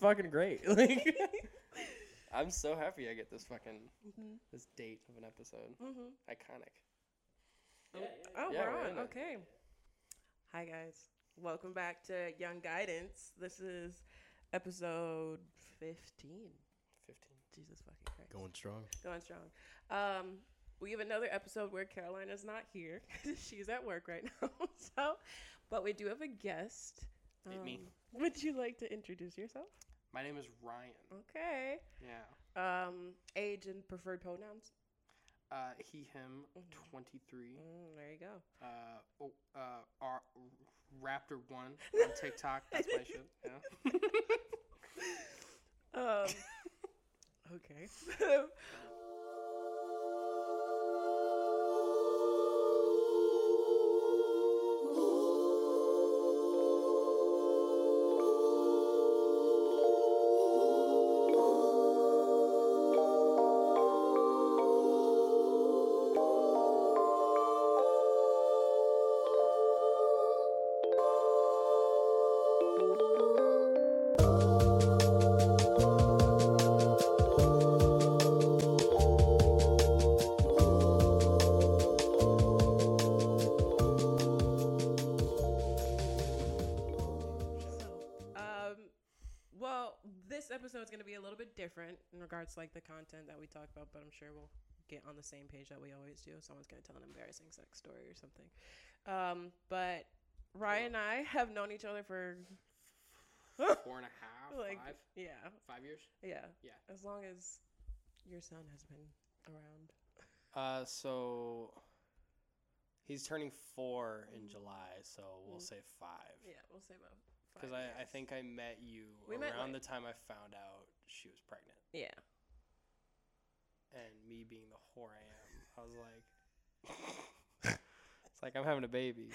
fucking great. Like, I'm so happy I get this fucking Mhm. this date of an episode. Mm-hmm. Iconic. Oh, Yeah, we're we're on. in it. Okay. Hi guys. Welcome back to Young Guidance. This is episode 15. Fifteen. Jesus fucking Christ. Going strong. Going strong. Um, we have another episode where Carolina's not here. She's at work right now. so, but we do have a guest. It me. Um, Would you like to introduce yourself? My name is Ryan. Okay. Yeah. Um, age and preferred pronouns. Uh, he, him, Mhm. 23. Mm, there you go. Uh, oh, uh, R- Raptor One on TikTok. That's my shit. Yeah. Um, okay. like the content that we talk about, but I'm sure we'll get on the same page that we always do. Someone's going to tell an embarrassing sex story or something. Um, but Ryan and I have known each other for Four and a half, like five, yeah, five years. yeah, Yeah. As long as your son has been around. Uh, so he's turning four in July, so we'll Mm. say five. Yeah, we'll say about five Because I, I think I met you We met, around like- the time I found out she was pregnant. yeah. And me being the whore I am, I was like, it's like I'm having a baby.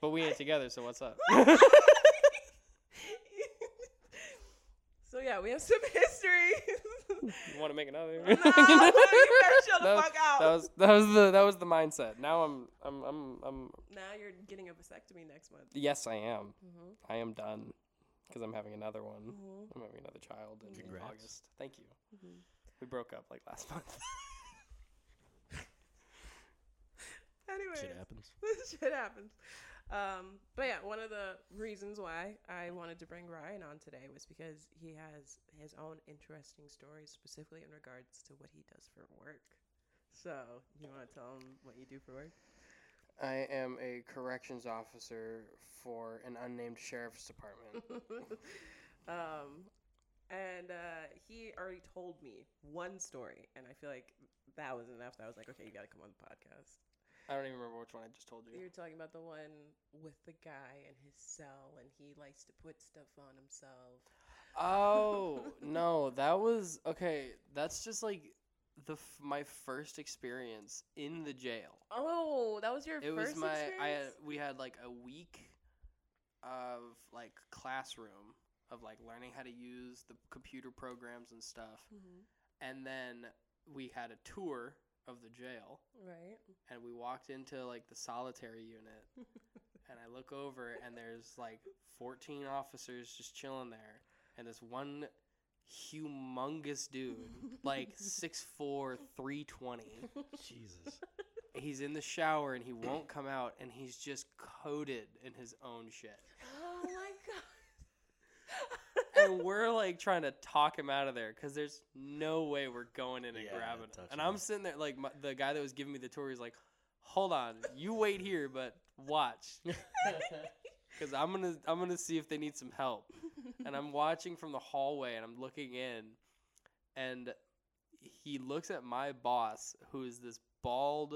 But we ain't together, so what's up? so yeah, we have some history. You want to make another? no, you better shut the That was- fuck out. That was that was the that was the mindset. Now I'm I'm I'm I'm now you're getting a vasectomy next month. yes I am. Mm-hmm. I am done because I'm having another one. Mm-hmm. I'm having another child in Congrats. August. Thank you. Mm-hmm. We broke up like last month. Anyway, Shit happens. this shit happens. Um, but yeah, one of the reasons why I wanted to bring Ryan on today was because he has his own interesting stories, specifically in regards to what he does for work. So, you want to tell him what you do for work? I am a corrections officer for an unnamed sheriff's department. um, and uh, he already told me one story, and I feel like that was enough. That I was like, okay, you got to come on the podcast. I don't even remember which one I just told You you. were talking about the one with the guy in his cell, and he likes to put stuff on himself. Oh no, that was okay. That's just like the f- my first experience in the jail. Oh, that was your It first was my I we had like a week of like classroom of like learning how to use the computer programs and stuff, Mhm. and then we had a tour of the jail. Right. and we walked into like the solitary unit and I look over and there's like 14 officers just chilling there and this one humongous dude like 6'4 320 Jesus. he's in the shower and he won't come out and he's just coated in his own shit my god. And we're like trying to talk him out of there because there's no way we're going in and Yeah, grabbing him. And I'm sitting there like my, the guy that was giving me the tour. He's like, "Hold on, you wait here, but watch, because I'm gonna I'm gonna see if they need some help." And I'm watching from the hallway and I'm looking in, and he looks at my boss, who is this bald.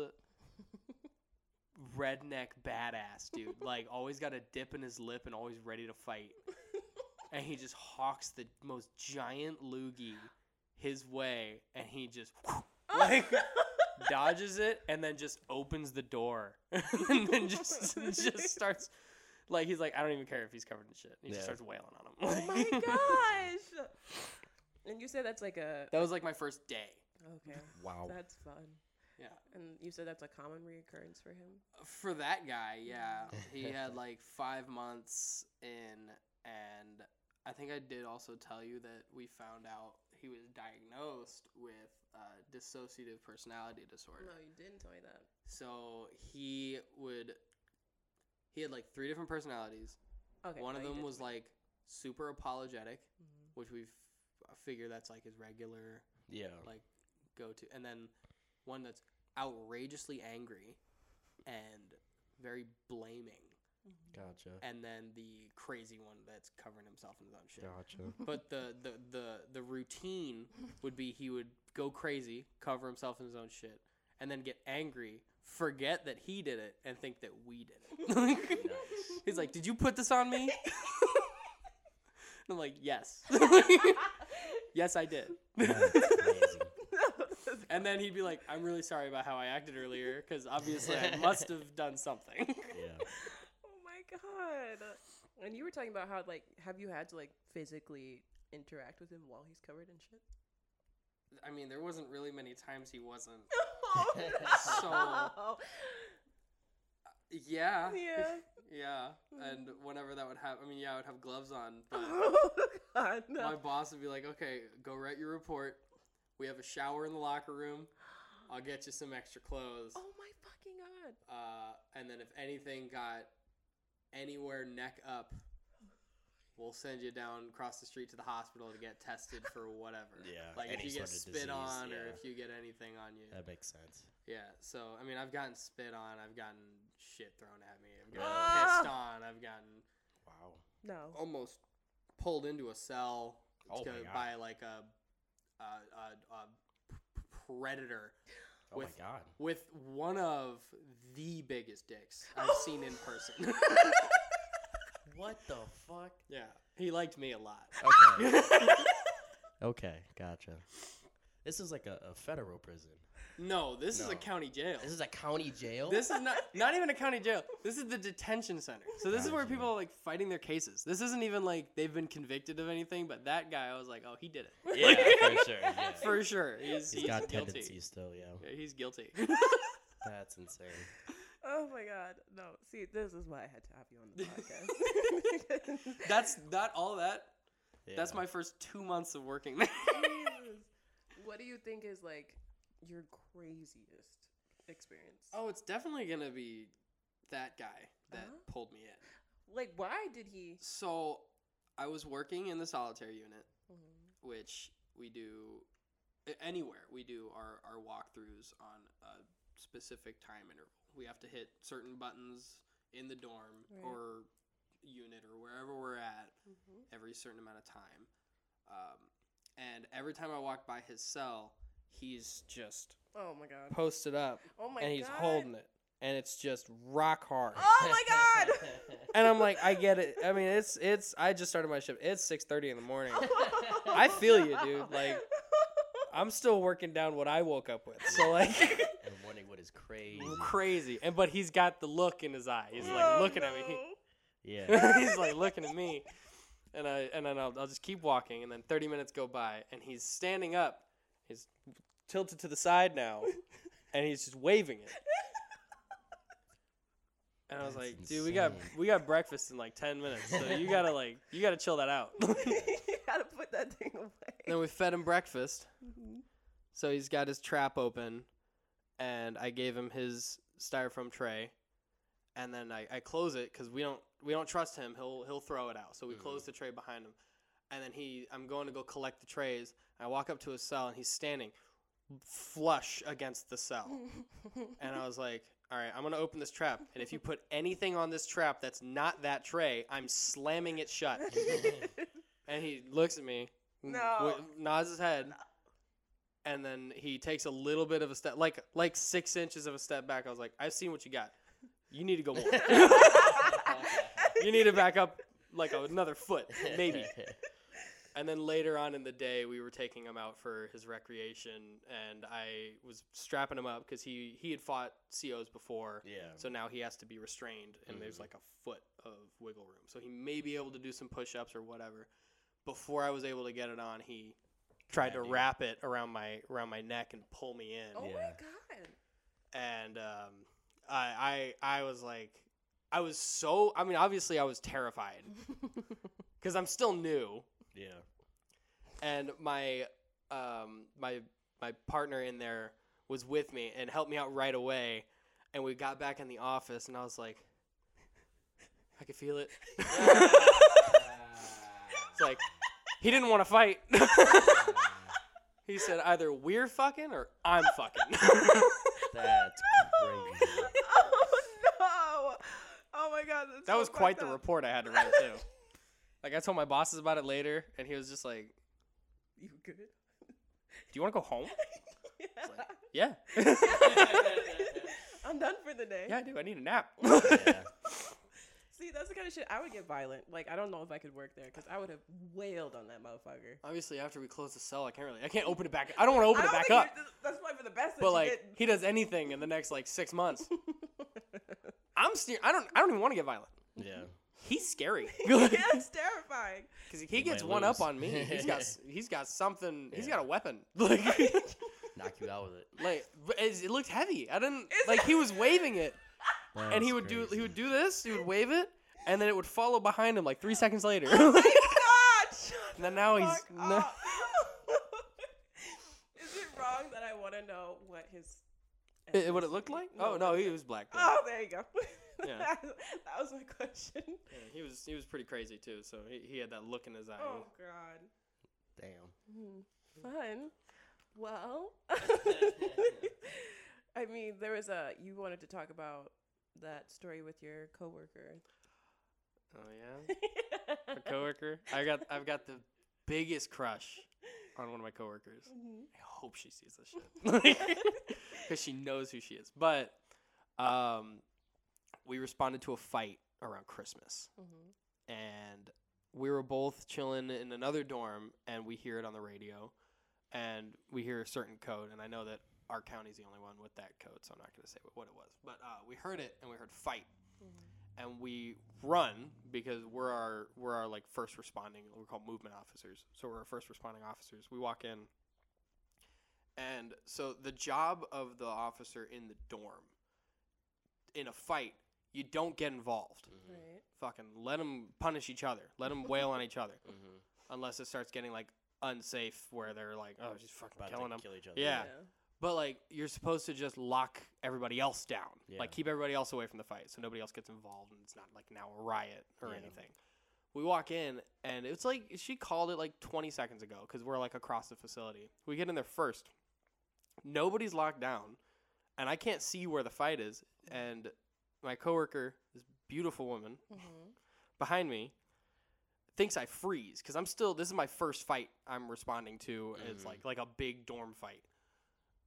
Redneck badass dude, like always got a dip in his lip and always ready to fight and he just hawks the most giant loogie his way, and he just like dodges it, and then just opens the door, and then just just starts like he's like I don't even care if he's covered in shit. He just starts wailing on him. oh my gosh. And you said that's like a that was like my first day. okay. Wow. That's fun. Yeah, And you said that's a common reoccurrence for him. for that guy, yeah, he had like five months in, and I think I did also tell you that we found out he was diagnosed with uh, dissociative personality disorder. No, you didn't tell me that. So he would, he had like three different personalities. Okay. One no, of them was like super apologetic, Mhm. which we f- figure that's like his regular Yeah. like go to, and then one that's outrageously angry and very blaming, Gotcha. and then the crazy one that's covering himself in his own shit. Gotcha. But the, the, the, the routine would be he would go crazy, cover himself in his own shit, and then get angry, forget that he did it, and think that we did it. He's like, Did you put this on me? I'm like, Yes. yes, I did. And then he'd be like, I'm really sorry about how I acted earlier, because obviously I must have done something. Yeah. God. And you were talking about how like have you had to like physically interact with him while he's covered in shit? I mean, there wasn't really many times he wasn't. Oh so Yeah. yeah. Yeah. And whenever that would happen, I mean, yeah, I would have gloves on, but Oh god, no. my boss would be like, okay, go write your report. We have a shower in the locker room. I'll get you some extra clothes. Oh my fucking god. Uh, and then if anything got anywhere neck up, we'll send you down across the street to the hospital to get tested for whatever. Yeah, Like if you get spit disease, on or if you get anything on you. That makes sense. Yeah. So, I mean, I've gotten spit on. I've gotten shit thrown at me. I've gotten Ah! pissed on. I've gotten Wow. No. almost pulled into a cell Oh to- my God. by like a predator Oh With- my god. with one of the biggest dicks I've seen in person. What the fuck? yeah, he liked me a lot. Okay. okay. Gotcha. This is like a, a federal prison. No, this is a county jail. This is a county jail. This is not not even a county jail. This is the detention center. So this is where Gotcha. people are like fighting their cases. This isn't even like they've been convicted of anything, but that guy I was like, "Oh, he did it." yeah, for sure. Yeah. For sure. He's, He's he's got guilty. tendencies still. Yeah. Yeah, he's guilty. That's insane. Oh my god. No. See, this is why I had to have you on the podcast. that's not all that. Yeah. That's my first 2 months of working there. Jesus. What do you think is like your craziest experience? oh, it's definitely going to be that guy that Uh-huh. pulled me in. Like, why did he? So, I was working in the solitary unit, Mhm. which we do anywhere. We do our, our walkthroughs on a specific time interval. We have to hit certain buttons in the dorm Right. or unit or wherever we're at Mhm. every certain amount of time. Um, and every time I walked by his cell, he's just Oh my god. posted up Oh my and he's god. holding it. And it's just rock hard. Oh my god. And I'm like, I get it. I mean, it's it's. I just started my shift. It's six thirty in the morning. I feel you, dude. Like, I'm still working down what I woke up with. So like, and wondering what is crazy. crazy. And but he's got the look in his eye. He's like Oh, looking at me. no. Yeah. he's like looking at me, and I and then I'll, I'll just keep walking, and then 30 minutes go by, and he's standing up. He's tilted to the side now, and he's just waving it. And I was That's like, dude, we got insane. we got breakfast in like 10 minutes, so you gotta like you gotta chill that out. you gotta put that thing away. then we fed him breakfast. Mhm. So he's got his trap open, and I gave him his styrofoam tray, and then I, I close it because we don't we don't trust him. He'll he'll throw it out. So we close the tray behind him, and then he I'm going to go collect the trays. I walk up to his cell, and he's standing flush against the cell, and I was like. All right, I'm gonna open this trap, and if you put anything on this trap that's not that tray, I'm slamming it shut. And he looks at me, No. w- nods his head, and then he takes a little bit of a step, like like six inches of a step back. I was like, I've seen what you got. You need to go more. you need to back up like another foot, maybe. And then later on in the day, we were taking him out for his recreation, and I was strapping him up because he he had fought COs before. Yeah. So now he has to be restrained, and there's Mhm. like a foot of wiggle room. So he may be able to do some push ups or whatever. Before I was able to get it on, he tried to wrap it around my around my neck and pull me in. oh my god. And um, I, I I was like, I was so. I mean, obviously, I was terrified because I'm still new, Yeah. and my um my my partner in there was with me and helped me out right away, and we got back in the office, and I was like, I could feel it. it's like he didn't want to fight. he said either we're fucking or I'm fucking. That's crazy. oh no! Oh my god, that's that so was quite the up. report I had to write too. Like I told my bosses about it later, and he was just like, You good? "Do you want to go home?" Yeah. Yeah. I'm done for the day. yeah, I do. I need a nap. Yeah. See, that's the kind of shit I would get violent. Like, I don't know if I could work there because I would have wailed on that motherfucker. Obviously, after we close the cell, I can't really. I can't open it back. I don't want to open I it back up. you're- That's probably for the best. But you like, get- he does anything in the next like six months. I'm steer. I don't. I don't even want to get violent. Yeah. He's scary yeah, it's terrifying. because he He gets might one up on me. He's got. s- He's got something. He's Yeah. got a weapon. Like, Knock you out with it. like it looked heavy. I didn't Is like. it? He was waving it, and he That's would do. He would do this. He would wave it, and then it would follow behind him like three seconds oh later. Oh my god! shut And then now he's fuck no- up. Is it wrong that I want to know what his? It- what it looked like? oh no, he was black. then. Oh, there you go. Yeah. that, that was my question. Yeah, he was. He was pretty crazy too. So he, he had that look in his eye. Oh God. Damn. Hmm, Fun. Well, I mean, there was a you wanted to talk about that story with your coworker. Oh yeah. a coworker. I got I've got the biggest crush on one of my coworkers. Mhm. I hope she sees this shit because she knows who she is. But um, we responded to a fight around Christmas, Mhm. and we were both chilling in another dorm, and we hear it on the radio, and we hear a certain code, and I know that our county's the only one with that code, so I'm not gonna say what, what it was. But uh, we heard it, and we heard fight. And we run because we're our we're our like first responding we're called movement officers. So we're our first responding officers. We walk in and so the job of the officer in the dorm in a fight you don't get involved Right. fucking let them punish each other let them wail on each other Mm-hmm. unless it starts getting like unsafe where they're like oh she's fucking About killing to them kill each other. Yeah. but like you're supposed to just lock everybody else down, Yeah. like keep everybody else away from the fight, so nobody else gets involved, and it's not like now a riot or Yeah. anything. We walk in, and it's like she called it like 20 seconds ago because we're like across the facility. We get in there first. Nobody's locked down, and I can't see where the fight is. And my coworker, this beautiful woman Mhm. behind me, thinks I freeze because I'm still. This is my first fight I'm responding to. and It's like like a big dorm fight,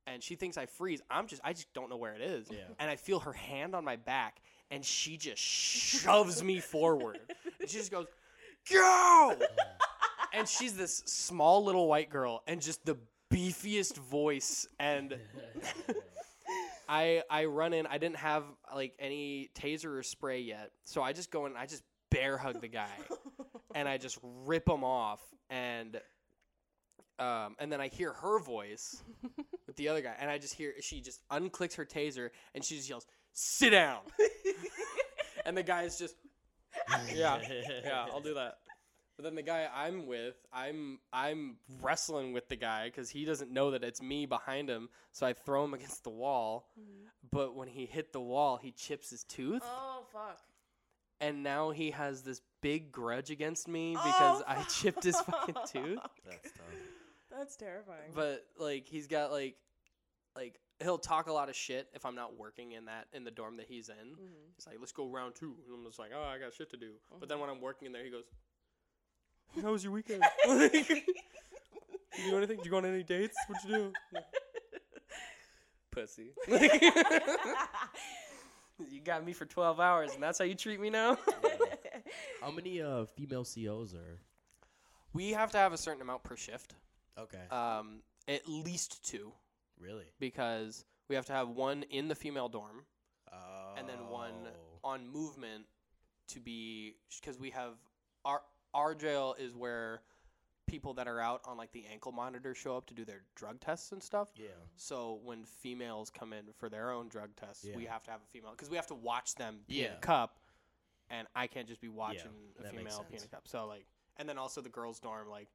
and she thinks I freeze. I'm just I just don't know where it is. Yeah. And I feel her hand on my back, and she just shoves me forward, and she just goes, "Go!" and she's this small little white girl, and just the beefiest voice, and I I run in. I didn't have like any taser or spray yet, so I just go in. and I just bear hug the guy, and I just rip him off, and um, and then I hear her voice with the other guy, and I just hear she just unclicks her taser, and she just yells, "Sit down!" and the guy is just, yeah, yeah, I'll do that. But then the guy I'm with, I'm I'm wrestling with the guy because he doesn't know that it's me behind him. So I throw him against the wall. But when he hit the wall, he chips his tooth, oh fuck. and now he has this big grudge against me because Oh, I chipped his fucking tooth. That's tough. That's terrifying. But like he's got like like he'll talk a lot of shit if I'm not working in that in the dorm that he's in. Mhm. He's like, let's go round two. And I'm just like, oh, I got shit to do. But then when I'm working in there, he goes, how was your weekend? Like, Did you do anything? Did you go on any dates? What'd you do? Like, Pussy. you got me for 12 hours, and that's how you treat me now? How many uh female COs are? we have to have a certain amount per shift. Okay. Um, at least two, really? because we have to have one in the female dorm Oh. and then one on movement to be because we have our our jail is where people that are out on like the ankle monitor show up to do their drug tests and stuff. Yeah. So when females come in for their own drug tests, we have to have a female because we have to watch them pee in Yeah. a cup, and I can't just be watching a female pee in a cup. So like and then also the girls' dorm. Like,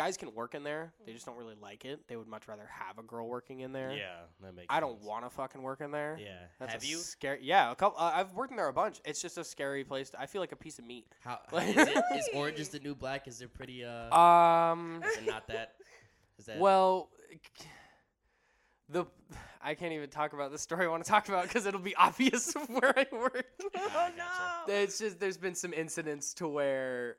guys can work in there. They just don't really like it. They would much rather have a girl working in there. Yeah, that makes. I don't sense. want to fucking work in there. Yeah. That's Have a you? Scary. Yeah, a couple. Uh, I've worked in there a bunch. It's just a scary place. To, I feel like a piece of meat. How Like- is, it, is Orange is the New Black? Is it pretty? Uh, Um. is it not that? Is that? Well, the I can't even talk about the story I want to talk about because it'll be obvious where I work. oh gotcha. no. It's just there's been some incidents to where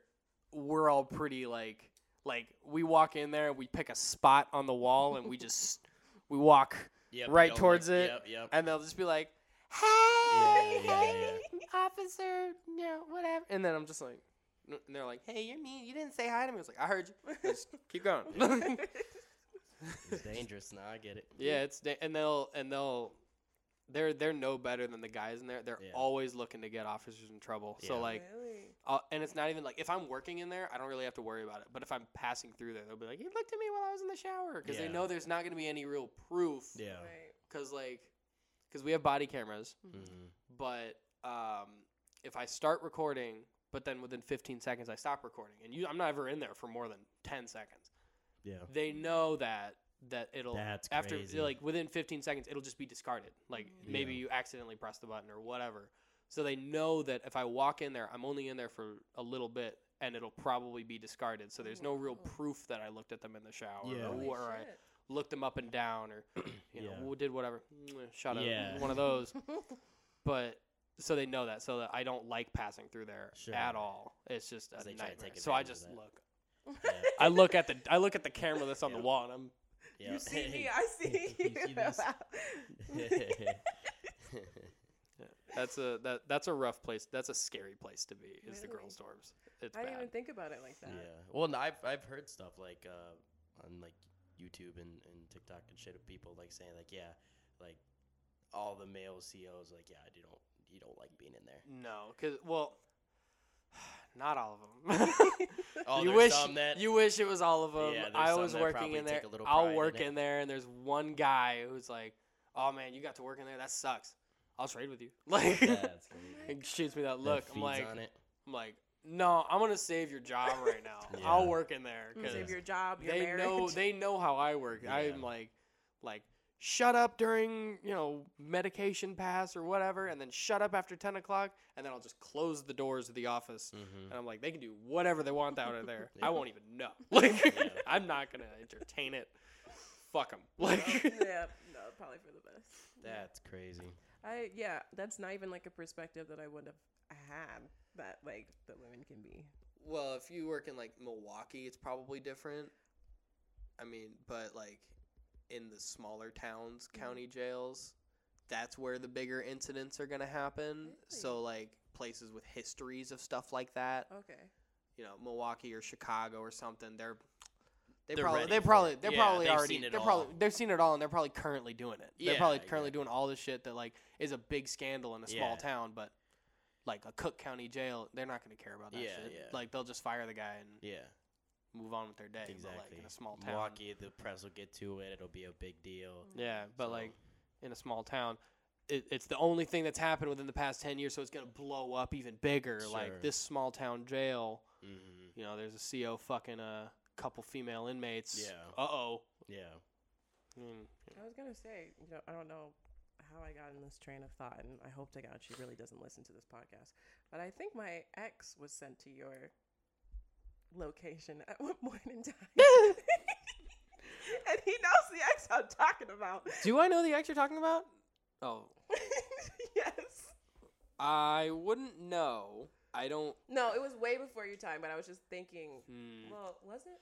we're all pretty like like we walk in there, we pick a spot on the wall, and we just we walk, Yep, right towards look- it, Yep, yep. and they'll just be like, "Hey, Yeah, yeah, hey, officer, no, whatever," and then I'm just like. And they're like, "Hey, you're mean. You didn't say hi to me." I was like, "I heard you. Just keep going." It's dangerous. Now I get it. Yeah, it's da- and they'll and they'll they're they're no better than the guys in there. They're Yeah. always looking to get officers in trouble. So like, really? uh, and it's not even like if I'm working in there, I don't really have to worry about it. But if I'm passing through there, they'll be like, "You looked at me while I was in the shower," because Yeah. they know there's not going to be any real proof. Yeah. Right. Because like, because we have body cameras, hmm but um, if I start recording, but then within 15 seconds I stop recording, and you, I'm not ever in there for more than 10 seconds. Yeah. They know that that it'll That's after crazy. like within 15 seconds it'll just be discarded like maybe Yeah. you accidentally press the button or whatever so they know that if i walk in there i'm only in there for a little bit and it'll probably be discarded so there's no real proof that i looked at them in the shower Yeah. or, or i looked them up and down or you know Yeah. w- did whatever shut up Yeah. one of those but so they know that so that i don't like passing through there Sure. at all it's just a 'Cause they try to nightmare so i just look Yeah. i look at the i look at the camera that's on Yeah. the wall and i'm yeah. You see me, I see You see this? That's a that that's a rough place. That's a scary place to be. Is the Really? girls' dorms? It's I didn't bad. even think about it like that. Yeah. Well, no, I've I've heard stuff like uh, on like YouTube and, and TikTok and shit of people like saying like yeah, like all the male CEOs like yeah, you don't you don't like being in there. No, because well, not all of them. Oh, you wish some that- you wish it was all of them. Yeah, I was working in there. take a little I'll pride in work in there, and there's one guy who's like, "Oh man, you got to work in there. That sucks. I'll trade with you." Like, That's crazy. and shoots me that That look. I'm like, on it. I'm like, no, I'm gonna save your job right now. Yeah. I'll work in there because Save your job, your they marriage. know they know how I work. Yeah. I'm like like shut up during you know medication pass or whatever, and then shut up after ten o'clock, and then I'll just close the doors of the office, Mm-hmm. and I'm like they can do whatever they want out of there. Yeah. I won't even know. Like Yeah. I'm not gonna entertain it. Fuck them. Like yeah, no, probably for the best. That's crazy. I yeah, that's not even like a perspective that I would have had that like the women can be. Well, if you work in like Milwaukee, it's probably different. I mean, but like in the smaller towns, Mhm. county jails, that's where the bigger incidents are going to happen. So like places with histories of stuff like that, Okay. you know, Milwaukee or Chicago or something, they're they They're probably they probably they're Yeah, probably they've already seen it they're all. probably they've seen it all and they're probably currently doing it. they're probably currently exactly. doing all the shit that like is a big scandal in a small Yeah. town, but like a Cook County jail, they're not going to care about that Yeah, shit. yeah. Like they'll just fire the guy and Yeah. Move on with their day. But like Exactly. in a small town, Milwaukee, the press will get to it. It'll be a big deal. yeah. But So- like in a small town, it, it's the only thing that's happened within the past ten years, so it's gonna blow up even bigger. Sure. Like this small town jail, Mm-hmm. you know, there's a CO fucking a couple female inmates. Yeah. Uh oh. Yeah. I was gonna say, you know, I don't know how I got in this train of thought, and I hope to God she really doesn't listen to this podcast. But I think my ex was sent to your location at one point in time, and he knows the ex I'm talking about. Do I know the ex you're talking about? Oh, yes. I wouldn't know. I don't. No, it was way before your time, but I was just thinking. Hmm. Well, was it?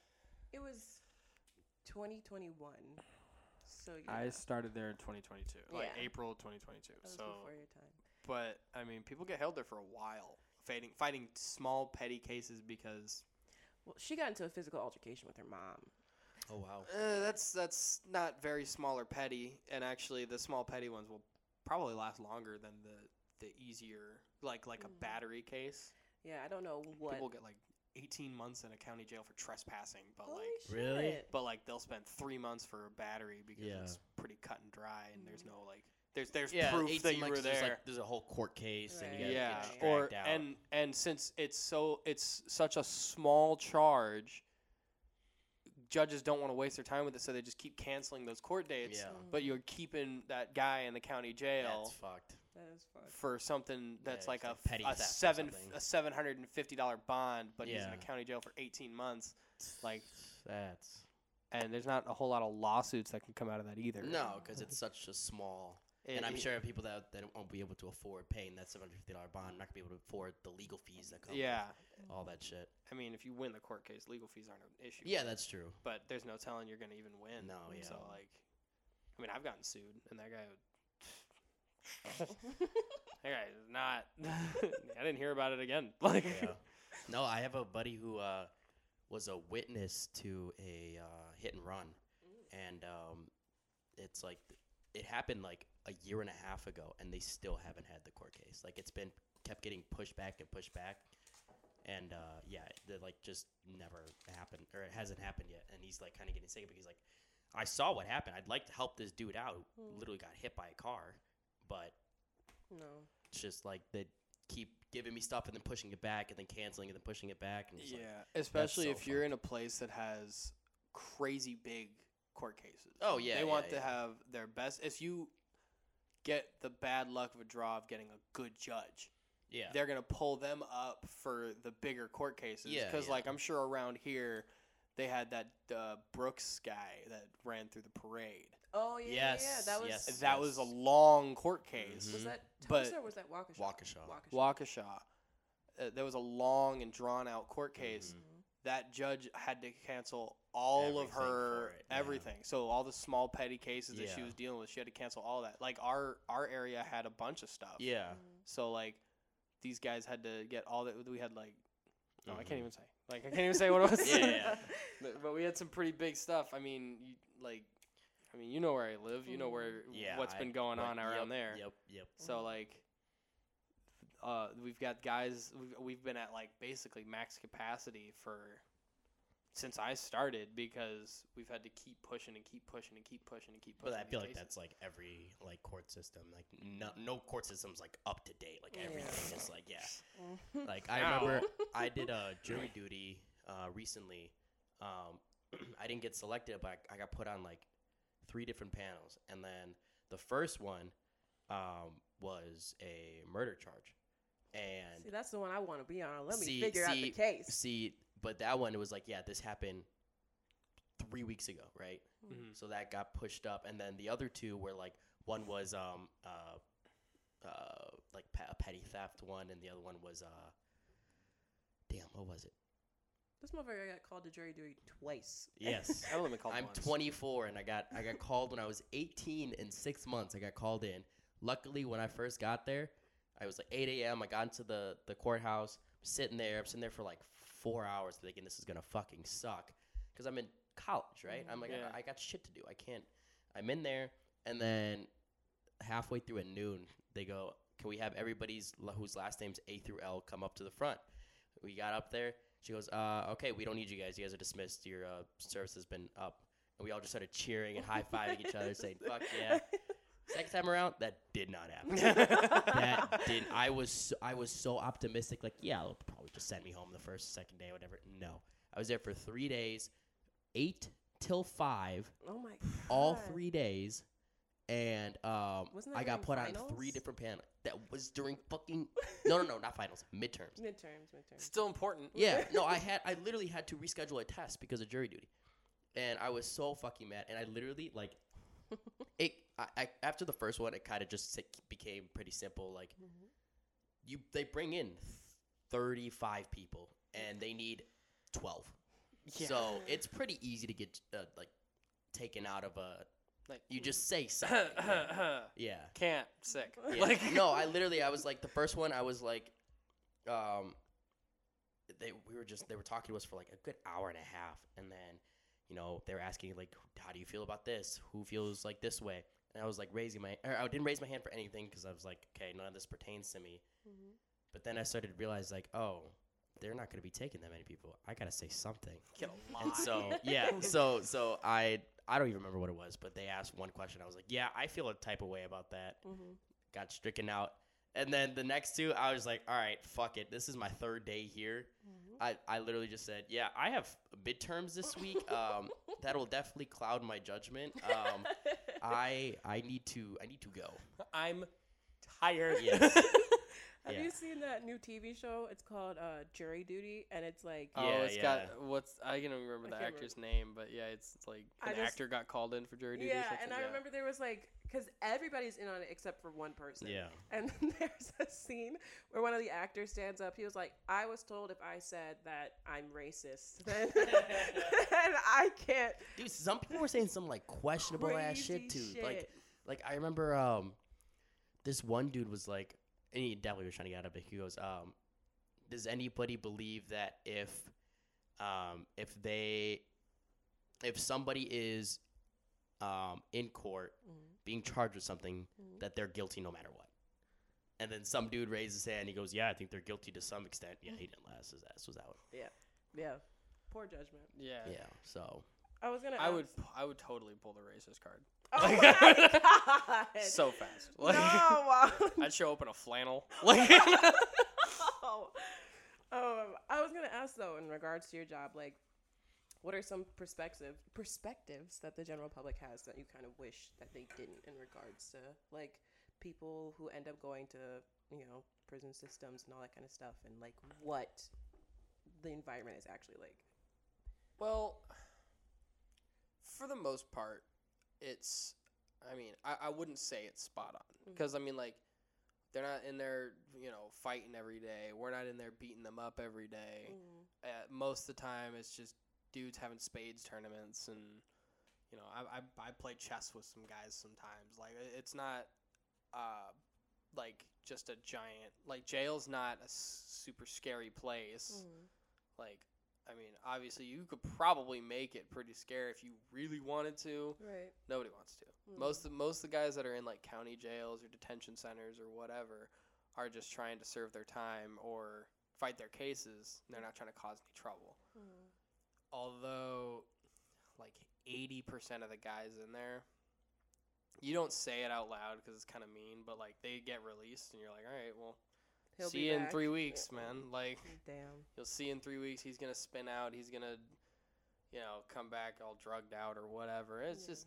It was 2021. So yeah, I started there in 2022, like Yeah. April 2022. that was So, before your time. but I mean, people get held there for a while, fighting fighting small petty cases because Well, she got into a physical altercation with her mom. Oh wow. uh, that's that's not very small or petty, and actually the small petty ones will probably last longer than the the easier like like a Mhm. battery case. Yeah, I don't know what. People get like 18 months in a county jail for trespassing, but Holy like shit. Really? but like they'll spend three months for a battery because Yeah. it's pretty cut and dry, and there's Mhm. no like There's there's yeah, proof that you were there's there. like there's a whole court case and you Right. gotta yeah, get or out. and and since it's so it's such a small charge, judges don't want to waste their time with it, so they just keep canceling those court dates. yeah, mm-hmm. But you're keeping that guy in the county jail that's fucked. That is fucked. for something that's it's like a, like petty a theft seven something. a seven hundred and fifty dollar bond, but he's in Yeah. a county jail for eighteen months. Like, That's and there's not a whole lot of lawsuits that can come out of that either. no, because it's such a small. It- and I'm it- sure people that, that won't be able to afford paying that seven hundred fifty dollar bond, not gonna be able to afford the legal fees that come. Yeah, with all that shit. I mean, if you win the court case, legal fees aren't an issue. Yeah, that's true. but there's no telling you're gonna even win. No, yeah. So like, I mean, I've gotten sued, and that guy. Would, that guy is not. I didn't hear about it again. Like, Yeah. No, I have a buddy who uh, was a witness to a uh, hit and run, and um, it's like it happened like a year and a half ago, and they still haven't had the court case. Like it's been kept getting pushed back and pushed back, and uh, yeah, it like just never happened, or it hasn't happened yet. And he's like kind of getting sick because like, I saw what happened. I'd like to help this dude out. who Hmm. Literally got hit by a car, but No. it's just like they keep giving me stuff and then pushing it back and then canceling and then pushing it back and yeah, like, especially so if you're in a place that has crazy big court cases. Oh, yeah, they yeah, want to yeah. have their best. If you get the bad luck of a draw of getting a good judge, yeah they're gonna pull them up for the bigger court cases. Yeah, because yeah. like I'm sure around here, they had that uh, Brooks guy that ran through the parade. Oh yeah, yeah, yeah. Yes, That was yes. that was a long court case. was Mhm. that But- Tulsa or was that Waukesha? Waukesha. Waukesha. Uh, there was a long and drawn out court case. Mhm. That judge had to cancel all of her for it, yeah. everything. So all the small petty cases that she was dealing with, she had to cancel all that. Like our our area had a bunch of stuff. yeah So like these guys had to get all that. We had like no, I Mhm. can't even say. Like I can't even say what it was. Yeah, yeah. but, but we had some pretty big stuff. I mean, you, like, I mean, you know where I live. You know where yeah what's I- been going but on around yep, there. yep yep So like, uh, we've got guys. We've, we've been at like basically max capacity for since I started because we've had to keep pushing and keep pushing and keep pushing and keep pushing. but I feel like cases. that's like every like court system like no no court system's like up to date like everything is like yeah Mhm. like I Ow. remember I did a jury duty uh, recently. Um, I didn't get selected, but I, I got put on like three different panels, and then the first one um, was a murder charge, and See, that's the one I want to be on. Let me See- figure out the case. see, but that one it was like, yeah, this happened three weeks ago, right? Mhm. So that got pushed up, and then the other two were like, one was um uh uh like pe- a petty theft one, and the other one was uh, damn, what was it? This motherfucker I got called to jury duty twice. Yes. I only been called I'm once. 24 and I got I got called when I was 18 in six months. I got called in. Luckily, when I first got there, I was like 8 a.m. I got into the the courthouse, sitting there. I'm sitting there for like four hours, thinking this is gonna fucking suck, because I'm in college, right? I'm like, I Yeah. got- I, got shit to do. I can't. I'm in there, and then halfway through at noon, they go, "Can we have everybody's whose last name's A through L come up to the front?" We got up there. She goes, uh, "Okay, we don't need you guys. You guys are dismissed. Your uh, service has been up." And we all just started cheering and high fiving each other, saying, "Fuck yeah!" Second time around, that did not happen. that did. I was so, I was so optimistic. Like, yeah, they'll probably just send me home the first, second day, whatever. No, I was there for three days, eight till five, Oh my. God. All three days, and um, I got during put on three different panels. That was during fucking no, no, no, not finals, midterms. midterms. Midterms. Still important. Yeah, no, I had I literally had to reschedule a test because of jury duty, and I was so fucking mad. And I literally like it. I, I after the first one, it kind of just became pretty simple. Like Mhm. you, they bring in thirty five people, and they need twelve. Yeah. So it's pretty easy to get uh, like taken out of a. Like- you just say something. yeah. yeah. Can't sick. Yeah. Like no, I literally I was like the first one I was like um they we were just they were talking to us for like a good hour and a half and then you know they were asking like how do you feel about this who feels like this way and I was like raising my or I didn't raise my hand for anything because I was like okay none of this pertains to me Mhm. but then I started to realize like oh they're not going to be taking that many people I got to say something get a lot. and so yeah, so so I I don't even remember what it was, but they asked one question. I was like, yeah, I feel a type of way about that. Mhm. Got stricken out. And then the next two, I was like, all right, fuck it. This is my third day here. Mm-hmm. I, I literally just said, yeah, I have midterms this week. Um, that'll definitely cloud my judgment. Um, I I need to I need to go. I'm tired. Yes. Have Yeah. you seen that new TV show? It's called uh, Jury Duty, and it's like Oh, Yeah, it's yeah. got what's I can't remember I the can't actor's name, but yeah, it's, it's like an just- actor got called in for jury duty. yeah, and I yeah. remember there was like because everybody's in on it except for one person. Yeah. And there's a scene where one of the actors stands up. He was like, "I was told if I said that I'm racist, then, then I can't." Dude, some people were saying some like questionable ass shit too. Like like I remember um this one dude was like and he definitely was trying to get out of it. He goes, um, does anybody believe that if um if they if somebody is um in court Mhm. being charged with something Mhm. that they're guilty no matter what? And then some dude raises his hand. And he goes, "Yeah, I think they're guilty to some extent." Yeah, he didn't last. His ass was out. Yeah, yeah, poor judgment. yeah. Yeah. So I was gonna. I would I would totally pull the racist card Oh my god! so fast. no, Like, wow. I'd show up in a flannel. Like Oh. um, I was gonna ask though, in regards to your job, like, what are some perspective perspectives that the general public has that you kind of wish that they didn't in regards to like people who end up going to you know prison systems and all that kind of stuff, and like what the environment is actually like. Well, for the most part, it's. I mean, I, I wouldn't say it's spot on because I mean, like, they're not in there, you know, fighting every day. We're not in there beating them up every day. Uh, most of the time, it's just dudes having spades tournaments, and you know, I I, I play chess with some guys sometimes. Like, it's not, uh, like just a giant. Like, jail's not a super scary place like i mean obviously you could probably make it pretty scary if you really wanted to Right. nobody wants to Mm. most of most of the guys that are in like county jails or detention centers or whatever are just trying to serve their time or fight their cases they're not trying to cause any trouble although like 80% of the guys in there you don't say it out loud because it's kind of mean but like they get released and you're like all right well He'll see be you in three weeks man like Damn. You'll see in three weeks he's gonna spin out. He's gonna, you know, come back all drugged out or whatever. It's Yeah. just,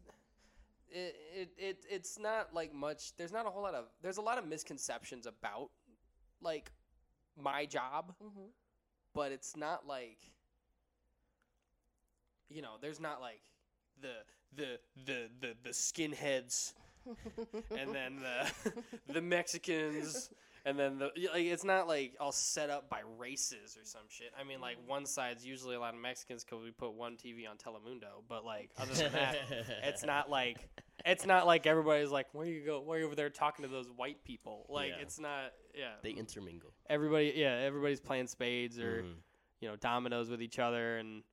it, it it it's not like much. There's not a whole lot of. There's a lot of misconceptions about, like, my job, Mm-hmm. but it's not like, you know, there's not like the the the the the skinheads and then the the Mexicans, and then the like. It's not like all set up by races or some shit. I mean, like one side's usually a lot of Mexicans because we put one TV on Telemundo, but like other than that, it's not like it's not like everybody's like, where you go? Where you over there talking to those white people? Like Yeah. it's not. Yeah, they intermingle. everybody. Yeah, everybody's playing spades or Mhm. you know dominoes with each other and.